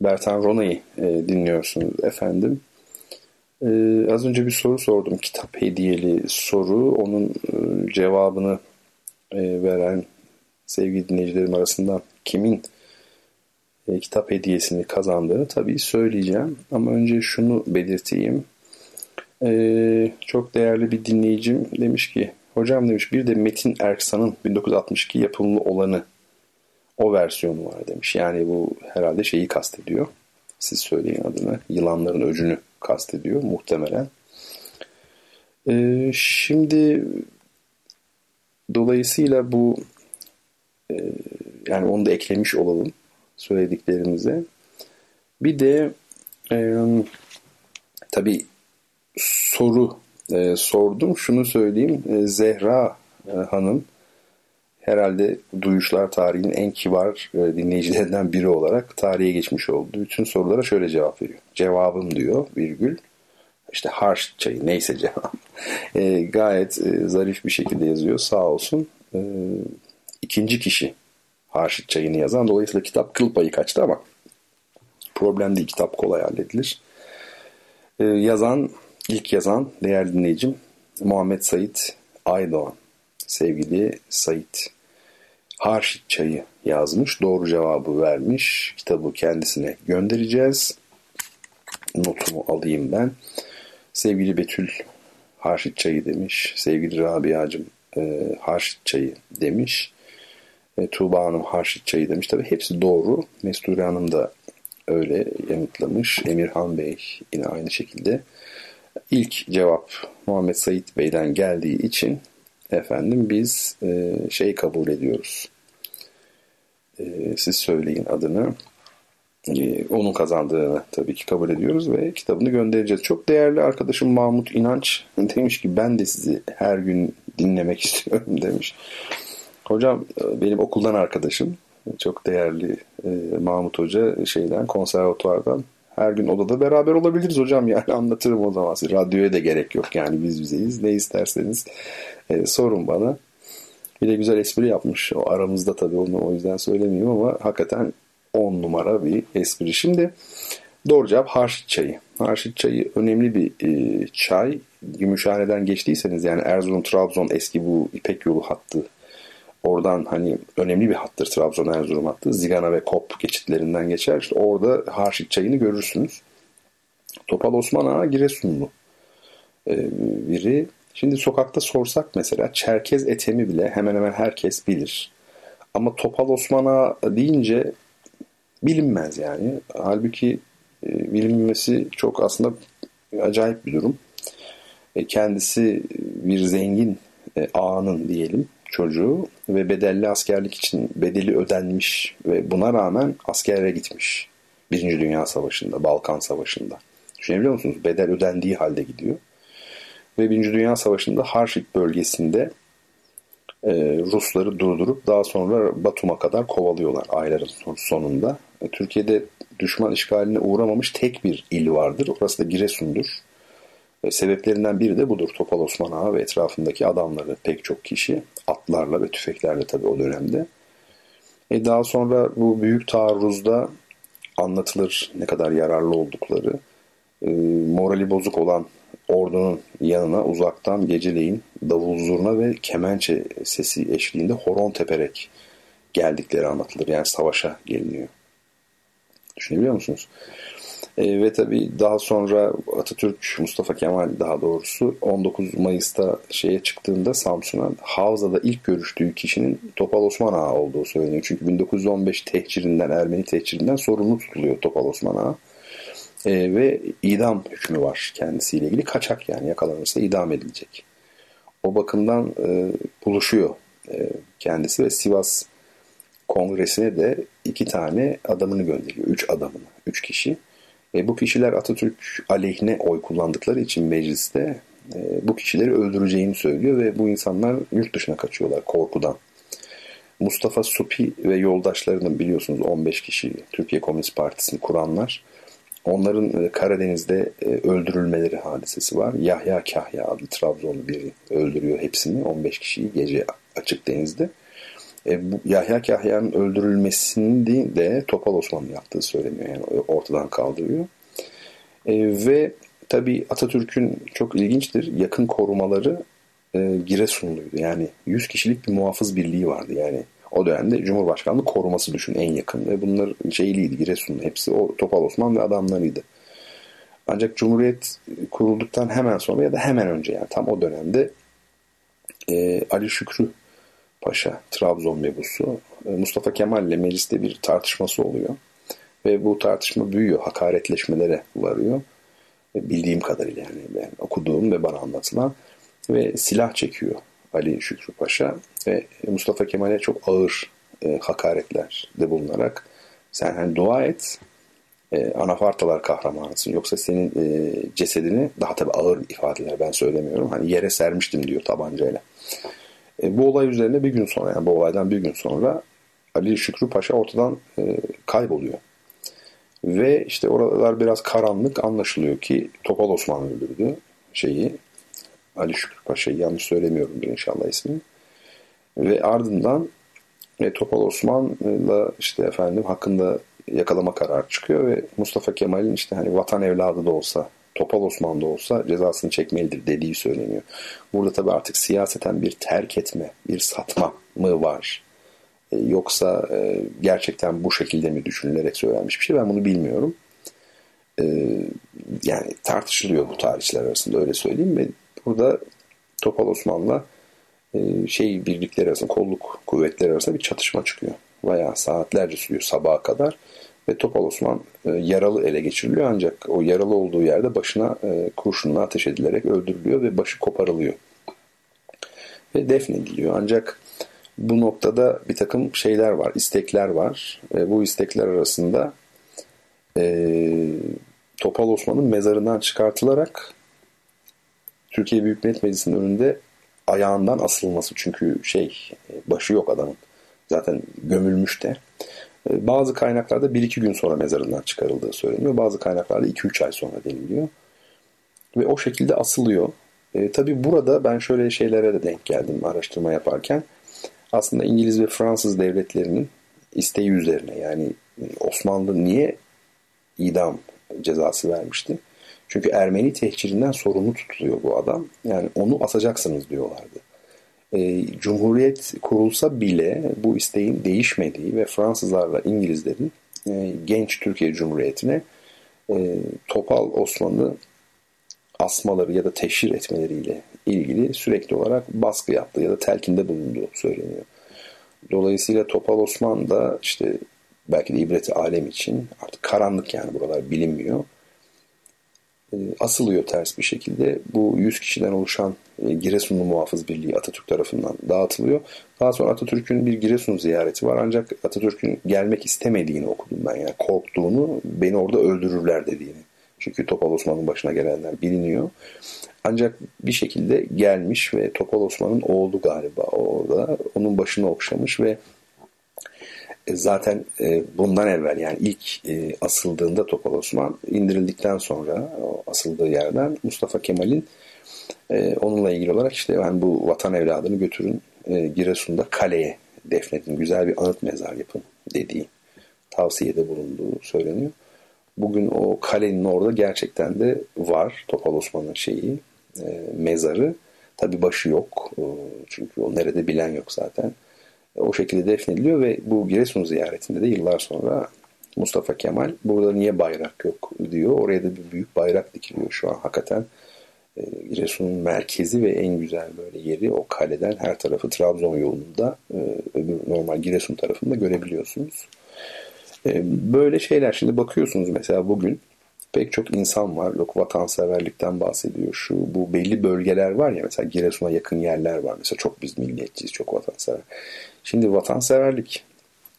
S1: Bertan Rona'yı e, dinliyorsunuz efendim. E, az önce bir soru sordum, kitap hediyeli soru. Onun e, cevabını e, veren sevgili dinleyicilerim arasında kimin e, kitap hediyesini kazandığını tabii söyleyeceğim. Ama önce şunu belirteyim. Ee, çok değerli bir dinleyicim demiş ki hocam demiş bir de Metin Erksan'ın 1962 yapımlı olanı o versiyonu var demiş. Yani bu herhalde şeyi kastediyor. Siz söyleyin adını. Yılanların öcünü kastediyor muhtemelen. Ee, şimdi dolayısıyla bu e, yani onu da eklemiş olalım söylediklerimize. Bir de e, tabii soru e, sordum. Şunu söyleyeyim. E, Zehra e, Hanım herhalde Duyuşlar tarihinin en kibar e, dinleyicilerinden biri olarak tarihe geçmiş oldu. Bütün sorulara şöyle cevap veriyor. Cevabım diyor virgül. İşte harç çayı neyse cevap. E, gayet e, zarif bir şekilde yazıyor sağ olsun. E, ikinci kişi harçlık çayını yazan. Dolayısıyla kitap kıl payı kaçtı ama problem değil. Kitap kolay halledilir. E, yazan İlk yazan değerli dinleyicim Muhammed Sait Aydoğan. Sevgili Sait. Harşit çayı yazmış. Doğru cevabı vermiş. Kitabı kendisine göndereceğiz. Notumu alayım ben. Sevgili Betül Harşit çayı demiş. Sevgili Rabia'cığım e, Harşit çayı demiş. E, Tuğba Hanım Harşit çayı demiş. Tabii hepsi doğru. Mesture Hanım da öyle yanıtlamış. Emirhan Bey yine aynı şekilde. İlk cevap Muhammed Said Bey'den geldiği için efendim biz e, şey kabul ediyoruz. E, siz söyleyin adını. E, onun kazandığını tabii ki kabul ediyoruz ve kitabını göndereceğiz. Çok değerli arkadaşım Mahmut İnanç demiş ki ben de sizi her gün dinlemek istiyorum demiş. Hocam e, benim okuldan arkadaşım. Çok değerli e, Mahmut Hoca şeyden konservatuvardan her gün odada beraber olabiliriz hocam yani anlatırım o zaman. Radyoya da gerek yok yani biz bizeyiz. Ne isterseniz e, sorun bana. Bir de güzel espri yapmış. O aramızda tabii onu o yüzden söylemiyorum ama hakikaten on numara bir espri. Şimdi doğru cevap harşit çayı. Harşit çayı önemli bir e, çay. Gümüşhane'den geçtiyseniz yani Erzurum, Trabzon eski bu İpek yolu hattı Oradan hani önemli bir hattır Trabzon Erzurum hattı. Zigana ve Kop geçitlerinden geçer. İşte orada Harşit çayını görürsünüz. Topal Osman Ağa Giresunlu ee, biri. Şimdi sokakta sorsak mesela Çerkez etemi bile hemen hemen herkes bilir. Ama Topal Osman Ağa deyince bilinmez yani. Halbuki e, bilinmesi çok aslında acayip bir durum. E, kendisi bir zengin e, ağanın diyelim çocuğu ve bedelli askerlik için bedeli ödenmiş ve buna rağmen askere gitmiş. Birinci Dünya Savaşı'nda, Balkan Savaşı'nda. Düşünebiliyor musunuz? Bedel ödendiği halde gidiyor. Ve Birinci Dünya Savaşı'nda Harşit bölgesinde e, Rusları durdurup daha sonra Batum'a kadar kovalıyorlar ayların sonunda. E, Türkiye'de düşman işgaline uğramamış tek bir il vardır. Orası da Giresun'dur. E, sebeplerinden biri de budur. Topal Osman Ağa ve etrafındaki adamları pek çok kişi atlarla ve tüfeklerle tabii o dönemde. E daha sonra bu büyük taarruzda anlatılır ne kadar yararlı oldukları. E, morali bozuk olan ordunun yanına uzaktan geceleyin davul zurna ve kemençe sesi eşliğinde horon teperek geldikleri anlatılır. Yani savaşa geliniyor. Düşünebiliyor musunuz? E, ve tabii daha sonra Atatürk, Mustafa Kemal daha doğrusu 19 Mayıs'ta şeye çıktığında Samsun'a Havza'da ilk görüştüğü kişinin Topal Osman Ağa olduğu söyleniyor. Çünkü 1915 tehcirinden, Ermeni tehcirinden sorumlu tutuluyor Topal Osman Ağa. E, ve idam hükmü var kendisiyle ilgili. Kaçak yani yakalanırsa idam edilecek. O bakımdan e, buluşuyor e, kendisi ve Sivas Kongresi'ne de iki tane adamını gönderiyor. Üç adamını, üç kişi. E, bu kişiler Atatürk aleyhine oy kullandıkları için mecliste e, bu kişileri öldüreceğini söylüyor ve bu insanlar yurt dışına kaçıyorlar korkudan. Mustafa Supi ve yoldaşlarının biliyorsunuz 15 kişi Türkiye Komünist Partisi'ni kuranlar onların e, Karadeniz'de e, öldürülmeleri hadisesi var. Yahya Kahya adlı Trabzonlu biri öldürüyor hepsini 15 kişiyi gece açık denizde. E, bu Yahya Kahya'nın öldürülmesini de Topal Osman'ın yaptığı söyleniyor. Yani ortadan kaldırıyor. E, ve tabi Atatürk'ün çok ilginçtir. Yakın korumaları e, Giresunluydu. Yani 100 kişilik bir muhafız birliği vardı. Yani o dönemde Cumhurbaşkanlığı koruması düşün en yakın. Ve bunlar şeyliydi Giresunlu. Hepsi o Topal Osman ve adamlarıydı. Ancak Cumhuriyet kurulduktan hemen sonra ya da hemen önce yani tam o dönemde e, Ali Şükrü Paşa Trabzon mebusu e, Mustafa Kemal ile mecliste bir tartışması oluyor. Ve bu tartışma büyüyor, hakaretleşmelere varıyor. E, bildiğim kadarıyla yani ben okuduğum ve bana anlatılan ve silah çekiyor Ali Şükrü Paşa ve Mustafa Kemal'e çok ağır e, hakaretlerde bulunarak sen hani dua et e, anafartalar kahramanısın yoksa senin e, cesedini daha tabi ağır ifadeler ben söylemiyorum hani yere sermiştim diyor tabancayla. E, bu olay üzerine bir gün sonra yani bu olaydan bir gün sonra Ali Şükrü Paşa ortadan e, kayboluyor. Ve işte oralar biraz karanlık anlaşılıyor ki Topal Osman öldürdü şeyi Ali Şükrü Paşa'yı yanlış söylemiyorumdur inşallah ismini. Ve ardından e, Topal Osman'la işte efendim hakkında yakalama kararı çıkıyor ve Mustafa Kemal'in işte hani vatan evladı da olsa Topal Osman da olsa cezasını çekmelidir dediği söyleniyor. Burada tabii artık siyaseten bir terk etme, bir satma mı var? E, yoksa e, gerçekten bu şekilde mi düşünülerek söylenmiş bir şey ben bunu bilmiyorum. E, yani tartışılıyor bu tarihçiler arasında öyle söyleyeyim ve burada Topal Osman'la e, şey birlikleri arasında kolluk kuvvetleri arasında bir çatışma çıkıyor. Bayağı saatlerce sürüyor sabaha kadar ve Topal Osman e, yaralı ele geçiriliyor ancak o yaralı olduğu yerde başına e, kurşunla ateş edilerek öldürülüyor ve başı koparılıyor. Ve defnediliyor. Ancak bu noktada bir takım şeyler var, istekler var. E, bu istekler arasında e, Topal Osman'ın mezarından çıkartılarak Türkiye Büyük Millet Meclisi'nin önünde ayağından asılması. Çünkü şey başı yok adamın. Zaten gömülmüş de. E, bazı kaynaklarda 1-2 gün sonra mezarından çıkarıldığı söyleniyor. Bazı kaynaklarda 2-3 ay sonra deniliyor. Ve o şekilde asılıyor. E, tabii burada ben şöyle şeylere de denk geldim araştırma yaparken. Aslında İngiliz ve Fransız devletlerinin isteği üzerine yani Osmanlı niye idam cezası vermişti? Çünkü Ermeni tehcirinden sorumlu tutuluyor bu adam. Yani onu asacaksınız diyorlardı. E, Cumhuriyet kurulsa bile bu isteğin değişmediği ve Fransızlarla İngilizlerin e, genç Türkiye Cumhuriyeti'ne e, Topal Osmanlı asmaları ya da teşhir etmeleriyle ilgili sürekli olarak baskı yaptığı ya da telkinde bulunduğu söyleniyor. Dolayısıyla Topal Osman da işte belki de ibreti alem için artık karanlık yani buralar bilinmiyor. E, asılıyor ters bir şekilde. Bu 100 kişiden oluşan e, Giresunlu Muhafız Birliği Atatürk tarafından dağıtılıyor. Daha sonra Atatürk'ün bir Giresun ziyareti var. Ancak Atatürk'ün gelmek istemediğini okudum ben. Yani korktuğunu, beni orada öldürürler dediğini. Çünkü Topal Osman'ın başına gelenler biliniyor. Ancak bir şekilde gelmiş ve Topal Osman'ın oğlu galiba orada. Onun başını okşamış ve zaten e, bundan evvel yani ilk e, asıldığında Topal Osman indirildikten sonra asıldığı yerden Mustafa Kemal'in onunla ilgili olarak işte yani bu vatan evladını götürün Giresun'da kaleye defnedin. Güzel bir anıt mezar yapın dediği tavsiyede bulunduğu söyleniyor. Bugün o kalenin orada gerçekten de var Topal Osman'ın şeyi mezarı. Tabi başı yok. Çünkü o nerede bilen yok zaten o şekilde defnediliyor ve bu Giresun ziyaretinde de yıllar sonra Mustafa Kemal burada niye bayrak yok diyor. Oraya da bir büyük bayrak dikiliyor şu an hakikaten. E, Giresun'un merkezi ve en güzel böyle yeri o kaleden her tarafı Trabzon yolunda e, öbür normal Giresun tarafında görebiliyorsunuz. E, böyle şeyler şimdi bakıyorsunuz mesela bugün pek çok insan var. Yok vatanseverlikten bahsediyor. Şu bu belli bölgeler var ya mesela Giresun'a yakın yerler var. Mesela çok biz milliyetçiyiz, çok vatansever. Şimdi vatanseverlik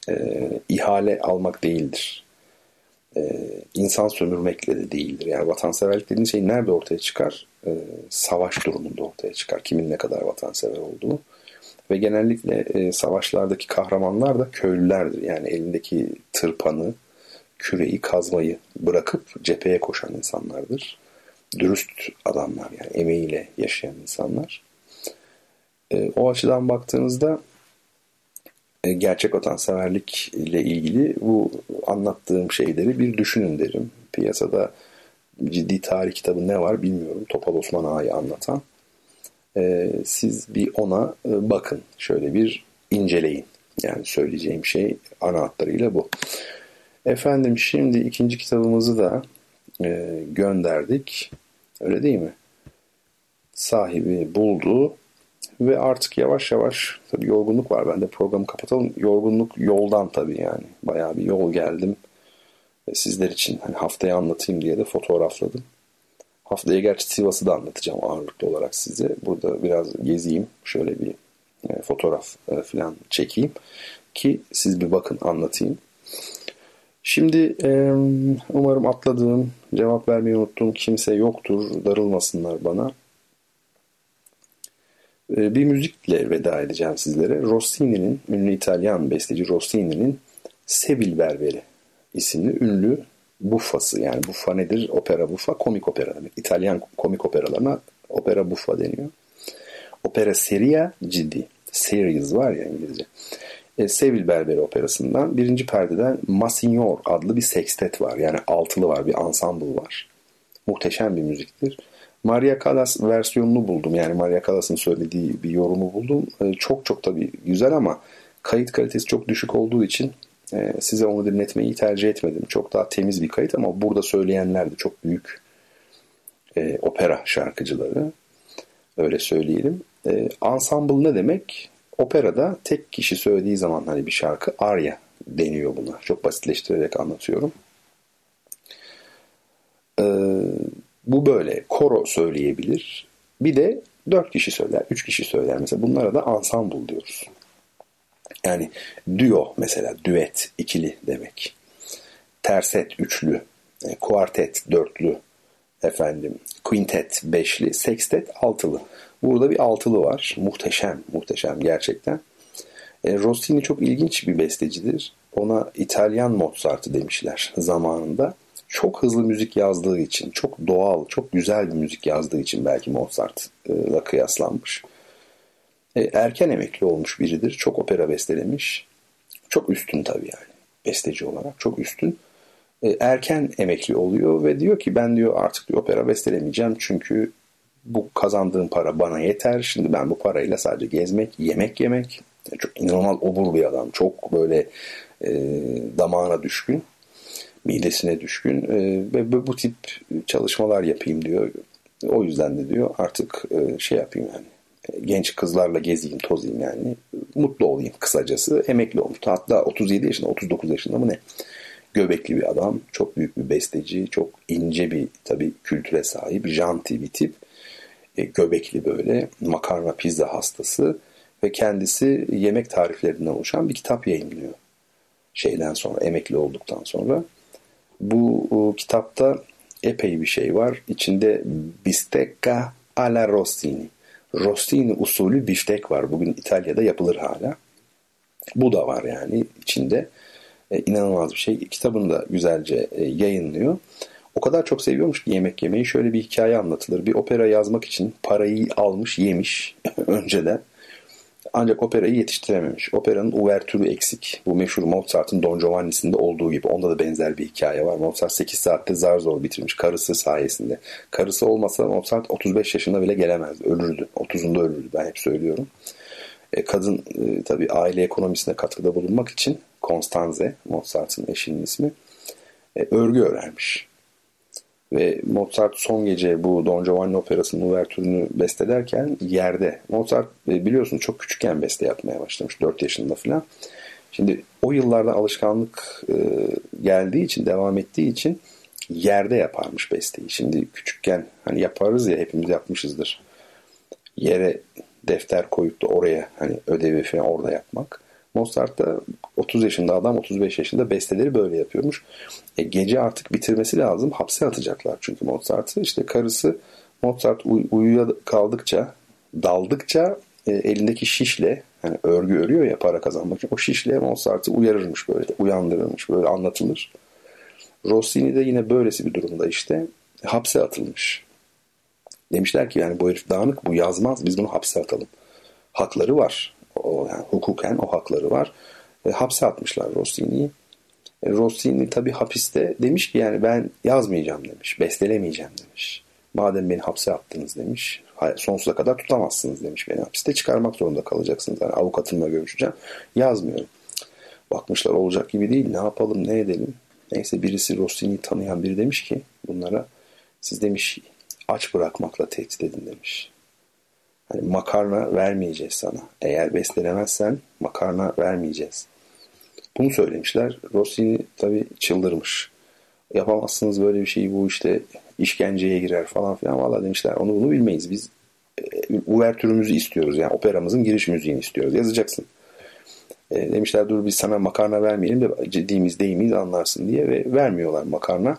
S1: e, ihale almak değildir. E, insan sömürmekle de değildir. Yani vatanseverlik dediğin şey nerede ortaya çıkar? E, savaş durumunda ortaya çıkar. Kimin ne kadar vatansever olduğu. Ve genellikle e, savaşlardaki kahramanlar da köylülerdir. Yani elindeki tırpanı, küreyi kazmayı bırakıp cepheye koşan insanlardır. Dürüst adamlar yani emeğiyle yaşayan insanlar. E, o açıdan baktığınızda gerçek vatanseverlik ile ilgili bu anlattığım şeyleri bir düşünün derim. Piyasada ciddi tarih kitabı ne var bilmiyorum. Topal Osman Ağa'yı anlatan. E, siz bir ona e, bakın. Şöyle bir inceleyin. Yani söyleyeceğim şey ana hatlarıyla bu. Efendim şimdi ikinci kitabımızı da e, gönderdik. Öyle değil mi? Sahibi buldu. Ve artık yavaş yavaş tabii yorgunluk var bende programı kapatalım. Yorgunluk yoldan tabii yani. Bayağı bir yol geldim. Ve sizler için hani haftaya anlatayım diye de fotoğrafladım. Haftaya gerçi Sivas'ı da anlatacağım ağırlıklı olarak size. Burada biraz gezeyim. Şöyle bir e, fotoğraf e, falan çekeyim. Ki siz bir bakın anlatayım. Şimdi e, umarım atladığım, cevap vermeyi unuttuğum kimse yoktur. Darılmasınlar bana. E, bir müzikle veda edeceğim sizlere. Rossini'nin, ünlü İtalyan besteci Rossini'nin Sevil Berberi isimli ünlü buffası. Yani buffa nedir? Opera buffa, komik opera demek. İtalyan komik operalarına opera buffa deniyor. Opera seria ciddi. Series var ya İngilizce. E, Sevil Berberi operasından birinci perdeden Massignor adlı bir sextet var. Yani altılı var, bir ensemble var. Muhteşem bir müziktir. Maria Callas versiyonunu buldum. Yani Maria Callas'ın söylediği bir yorumu buldum. E, çok çok tabii güzel ama kayıt kalitesi çok düşük olduğu için e, size onu dinletmeyi tercih etmedim. Çok daha temiz bir kayıt ama burada söyleyenler de çok büyük e, opera şarkıcıları. Öyle söyleyelim. E, ensemble ne demek? Operada tek kişi söylediği zaman hani bir şarkı arya deniyor buna. Çok basitleştirerek anlatıyorum. Ee, bu böyle koro söyleyebilir. Bir de dört kişi söyler, üç kişi söyler. Mesela bunlara da ensemble diyoruz. Yani duo mesela, düet, ikili demek. Terset, üçlü. E, kuartet, dörtlü. Efendim, quintet, beşli. Sextet, altılı. Burada bir altılı var. Muhteşem, muhteşem gerçekten. E, Rossini çok ilginç bir bestecidir. Ona İtalyan Mozart'ı demişler zamanında. Çok hızlı müzik yazdığı için, çok doğal, çok güzel bir müzik yazdığı için belki Mozart'la kıyaslanmış. E, erken emekli olmuş biridir. Çok opera bestelemiş. Çok üstün tabii yani besteci olarak çok üstün. E, erken emekli oluyor ve diyor ki ben diyor artık diyor opera bestelemeyeceğim çünkü bu kazandığım para bana yeter. Şimdi ben bu parayla sadece gezmek, yemek yemek. Çok inanılmaz obur bir adam. Çok böyle e, damağına düşkün. Midesine düşkün. E, ve bu tip çalışmalar yapayım diyor. O yüzden de diyor artık e, şey yapayım yani. Genç kızlarla gezeyim, tozayım yani. Mutlu olayım kısacası. Emekli olmuş. Hatta 37 yaşında, 39 yaşında mı ne? Göbekli bir adam. Çok büyük bir besteci. Çok ince bir tabii kültüre sahip. Janti bir tip e, göbekli böyle makarna pizza hastası ve kendisi yemek tariflerinden oluşan bir kitap yayınlıyor. Şeyden sonra emekli olduktan sonra. Bu o, kitapta epey bir şey var. İçinde bistecca alla Rossini. Rossini usulü biftek var. Bugün İtalya'da yapılır hala. Bu da var yani içinde. E, inanılmaz bir şey. Kitabını da güzelce e, yayınlıyor. O kadar çok seviyormuş ki yemek yemeyi. Şöyle bir hikaye anlatılır. Bir opera yazmak için parayı almış, yemiş önceden. Ancak operayı yetiştirememiş. Operanın uvertürü eksik. Bu meşhur Mozart'ın Don Giovanni'sinde olduğu gibi. Onda da benzer bir hikaye var. Mozart 8 saatte zar zor bitirmiş. Karısı sayesinde. Karısı olmasa Mozart 35 yaşında bile gelemezdi. Ölürdü. 30'unda ölürdü. Ben hep söylüyorum. E, kadın e, tabii aile ekonomisine katkıda bulunmak için Constanze, Mozart'ın eşinin ismi, e, örgü öğrenmiş. Ve Mozart son gece bu Don Giovanni operasının uvertürünü bestelerken yerde. Mozart e, biliyorsun çok küçükken beste yapmaya başlamış. 4 yaşında falan. Şimdi o yıllarda alışkanlık e, geldiği için, devam ettiği için yerde yaparmış besteyi. Şimdi küçükken hani yaparız ya hepimiz yapmışızdır. Yere defter koyup da oraya hani ödevi falan orada yapmak. Mozart da 30 yaşında adam 35 yaşında besteleri böyle yapıyormuş. E, gece artık bitirmesi lazım. Hapse atacaklar çünkü Mozart'ı. İşte karısı Mozart uy- uyuya kaldıkça, daldıkça e, elindeki şişle hani örgü örüyor ya para kazanmak için. O şişle Mozart'ı uyarırmış böyle, uyandırırmış böyle anlatılır. Rossini de yine böylesi bir durumda işte hapse atılmış. Demişler ki yani bu herif dağınık bu yazmaz biz bunu hapse atalım. Hakları var. O, yani hukuken o hakları var. E, hapse atmışlar Rossini'yi. E, Rossini tabi hapiste demiş ki yani ben yazmayacağım demiş. Bestelemeyeceğim demiş. Madem beni hapse attınız demiş. Sonsuza kadar tutamazsınız demiş beni hapiste. Çıkarmak zorunda kalacaksınız. Yani avukatımla görüşeceğim. Yazmıyorum. Bakmışlar olacak gibi değil. Ne yapalım ne edelim. Neyse birisi Rossini'yi tanıyan biri demiş ki bunlara siz demiş aç bırakmakla tehdit edin demiş. Hani makarna vermeyeceğiz sana. Eğer beslenemezsen makarna vermeyeceğiz. Bunu söylemişler. Rossini tabi çıldırmış. Yapamazsınız böyle bir şeyi bu işte işkenceye girer falan filan. Valla demişler onu bunu bilmeyiz. Biz e, uvertürümüzü istiyoruz. Yani operamızın giriş müziğini istiyoruz. Yazacaksın. E, demişler dur biz sana makarna vermeyelim de ciddiğimiz değimiz anlarsın diye ve vermiyorlar makarna.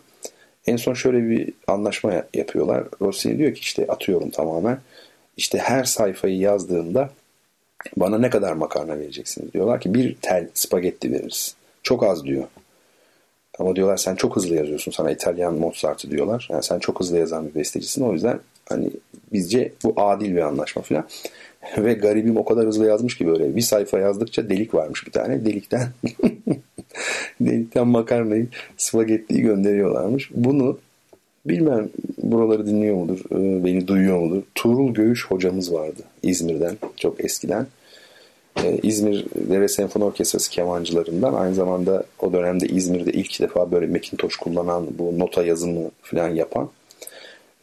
S1: En son şöyle bir anlaşma yapıyorlar. Rossini diyor ki işte atıyorum tamamen. İşte her sayfayı yazdığında bana ne kadar makarna vereceksiniz diyorlar ki bir tel spagetti veririz. Çok az diyor. Ama diyorlar sen çok hızlı yazıyorsun sana İtalyan Mozart'ı diyorlar. Yani sen çok hızlı yazan bir bestecisin o yüzden hani bizce bu adil bir anlaşma falan. Ve garibim o kadar hızlı yazmış ki böyle bir sayfa yazdıkça delik varmış bir tane. Delikten delikten makarnayı, spagettiyi gönderiyorlarmış. Bunu bilmem buraları dinliyor mudur, e, beni duyuyor mudur? Tuğrul Göğüş hocamız vardı İzmir'den çok eskiden. Ee, İzmir Dere Senfoni Orkestrası kemancılarından aynı zamanda o dönemde İzmir'de ilk defa böyle Macintosh kullanan bu nota yazımı falan yapan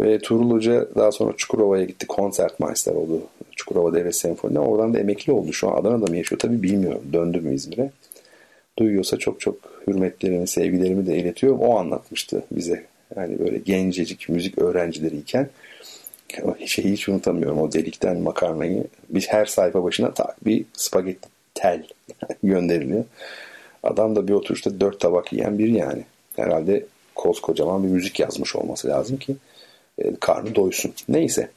S1: ve Tuğrul Hoca daha sonra Çukurova'ya gitti. Konsertmeister oldu. Çukurova Devlet Senfoni'de. Oradan da emekli oldu. Şu an Adana'da mı yaşıyor? Tabii bilmiyorum. Döndü mü İzmir'e? Duyuyorsa çok çok hürmetlerimi, sevgilerimi de iletiyorum. O anlatmıştı bize. Yani böyle gencecik müzik öğrencileriyken şeyi hiç unutamıyorum. O delikten makarnayı biz her sayfa başına tak bir spagetti tel gönderiliyor. Adam da bir oturuşta dört tabak yiyen biri yani. Herhalde koskocaman bir müzik yazmış olması lazım ki e, karnı doysun. Neyse.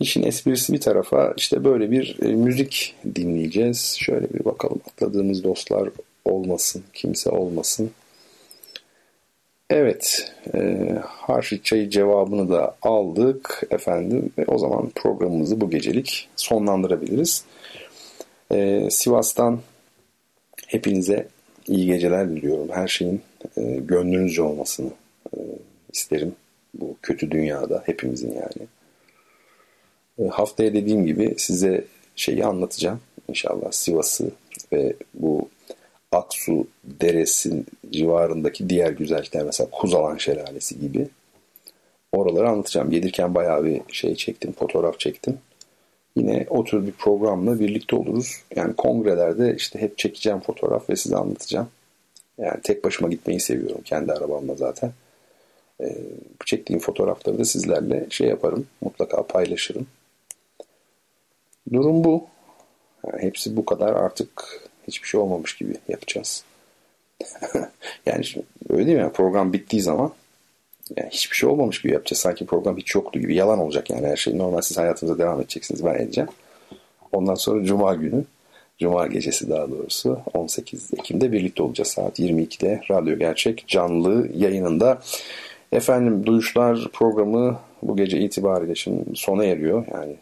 S1: İşin esprisi bir tarafa işte böyle bir e, müzik dinleyeceğiz. Şöyle bir bakalım atladığımız dostlar olmasın, kimse olmasın. Evet, e, harçlık çayı cevabını da aldık efendim. Ve o zaman programımızı bu gecelik sonlandırabiliriz. E, Sivas'tan hepinize iyi geceler diliyorum. Her şeyin e, gönlünüzce olmasını e, isterim bu kötü dünyada hepimizin yani. E, haftaya dediğim gibi size şeyi anlatacağım. İnşallah Sivas'ı ve bu Aksu Deresi'nin civarındaki diğer güzellikler mesela Kuzalan Şelalesi gibi oraları anlatacağım. Gelirken bayağı bir şey çektim, fotoğraf çektim. Yine o tür bir programla birlikte oluruz. Yani kongrelerde işte hep çekeceğim fotoğraf ve size anlatacağım. Yani tek başıma gitmeyi seviyorum kendi arabamla zaten. Ee, çektiğim fotoğrafları da sizlerle şey yaparım. Mutlaka paylaşırım. Durum bu. Yani hepsi bu kadar artık hiçbir şey olmamış gibi yapacağız. yani öyle değil mi? Program bittiği zaman yani hiçbir şey olmamış gibi yapacağız. Sanki program hiç yoktu gibi. Yalan olacak yani her şey. Normal siz hayatınıza devam edeceksiniz. Ben edeceğim. Ondan sonra Cuma günü Cuma gecesi daha doğrusu 18 Ekim'de birlikte olacağız saat 22'de Radyo Gerçek canlı yayınında. Efendim Duyuşlar programı bu gece itibariyle şimdi sona eriyor. Yani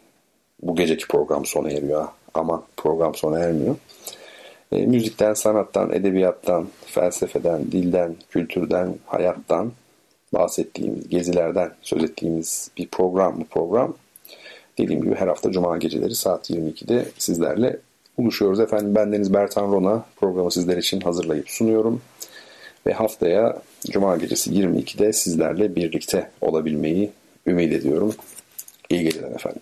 S1: bu geceki program sona eriyor ama program sona ermiyor. E, müzikten, sanattan, edebiyattan, felsefeden, dilden, kültürden, hayattan bahsettiğimiz, gezilerden söz ettiğimiz bir program bu program. Dediğim gibi her hafta Cuma geceleri saat 22'de sizlerle buluşuyoruz. Efendim bendeniz Bertan Rona programı sizler için hazırlayıp sunuyorum. Ve haftaya Cuma gecesi 22'de sizlerle birlikte olabilmeyi ümit ediyorum. İyi geceler efendim.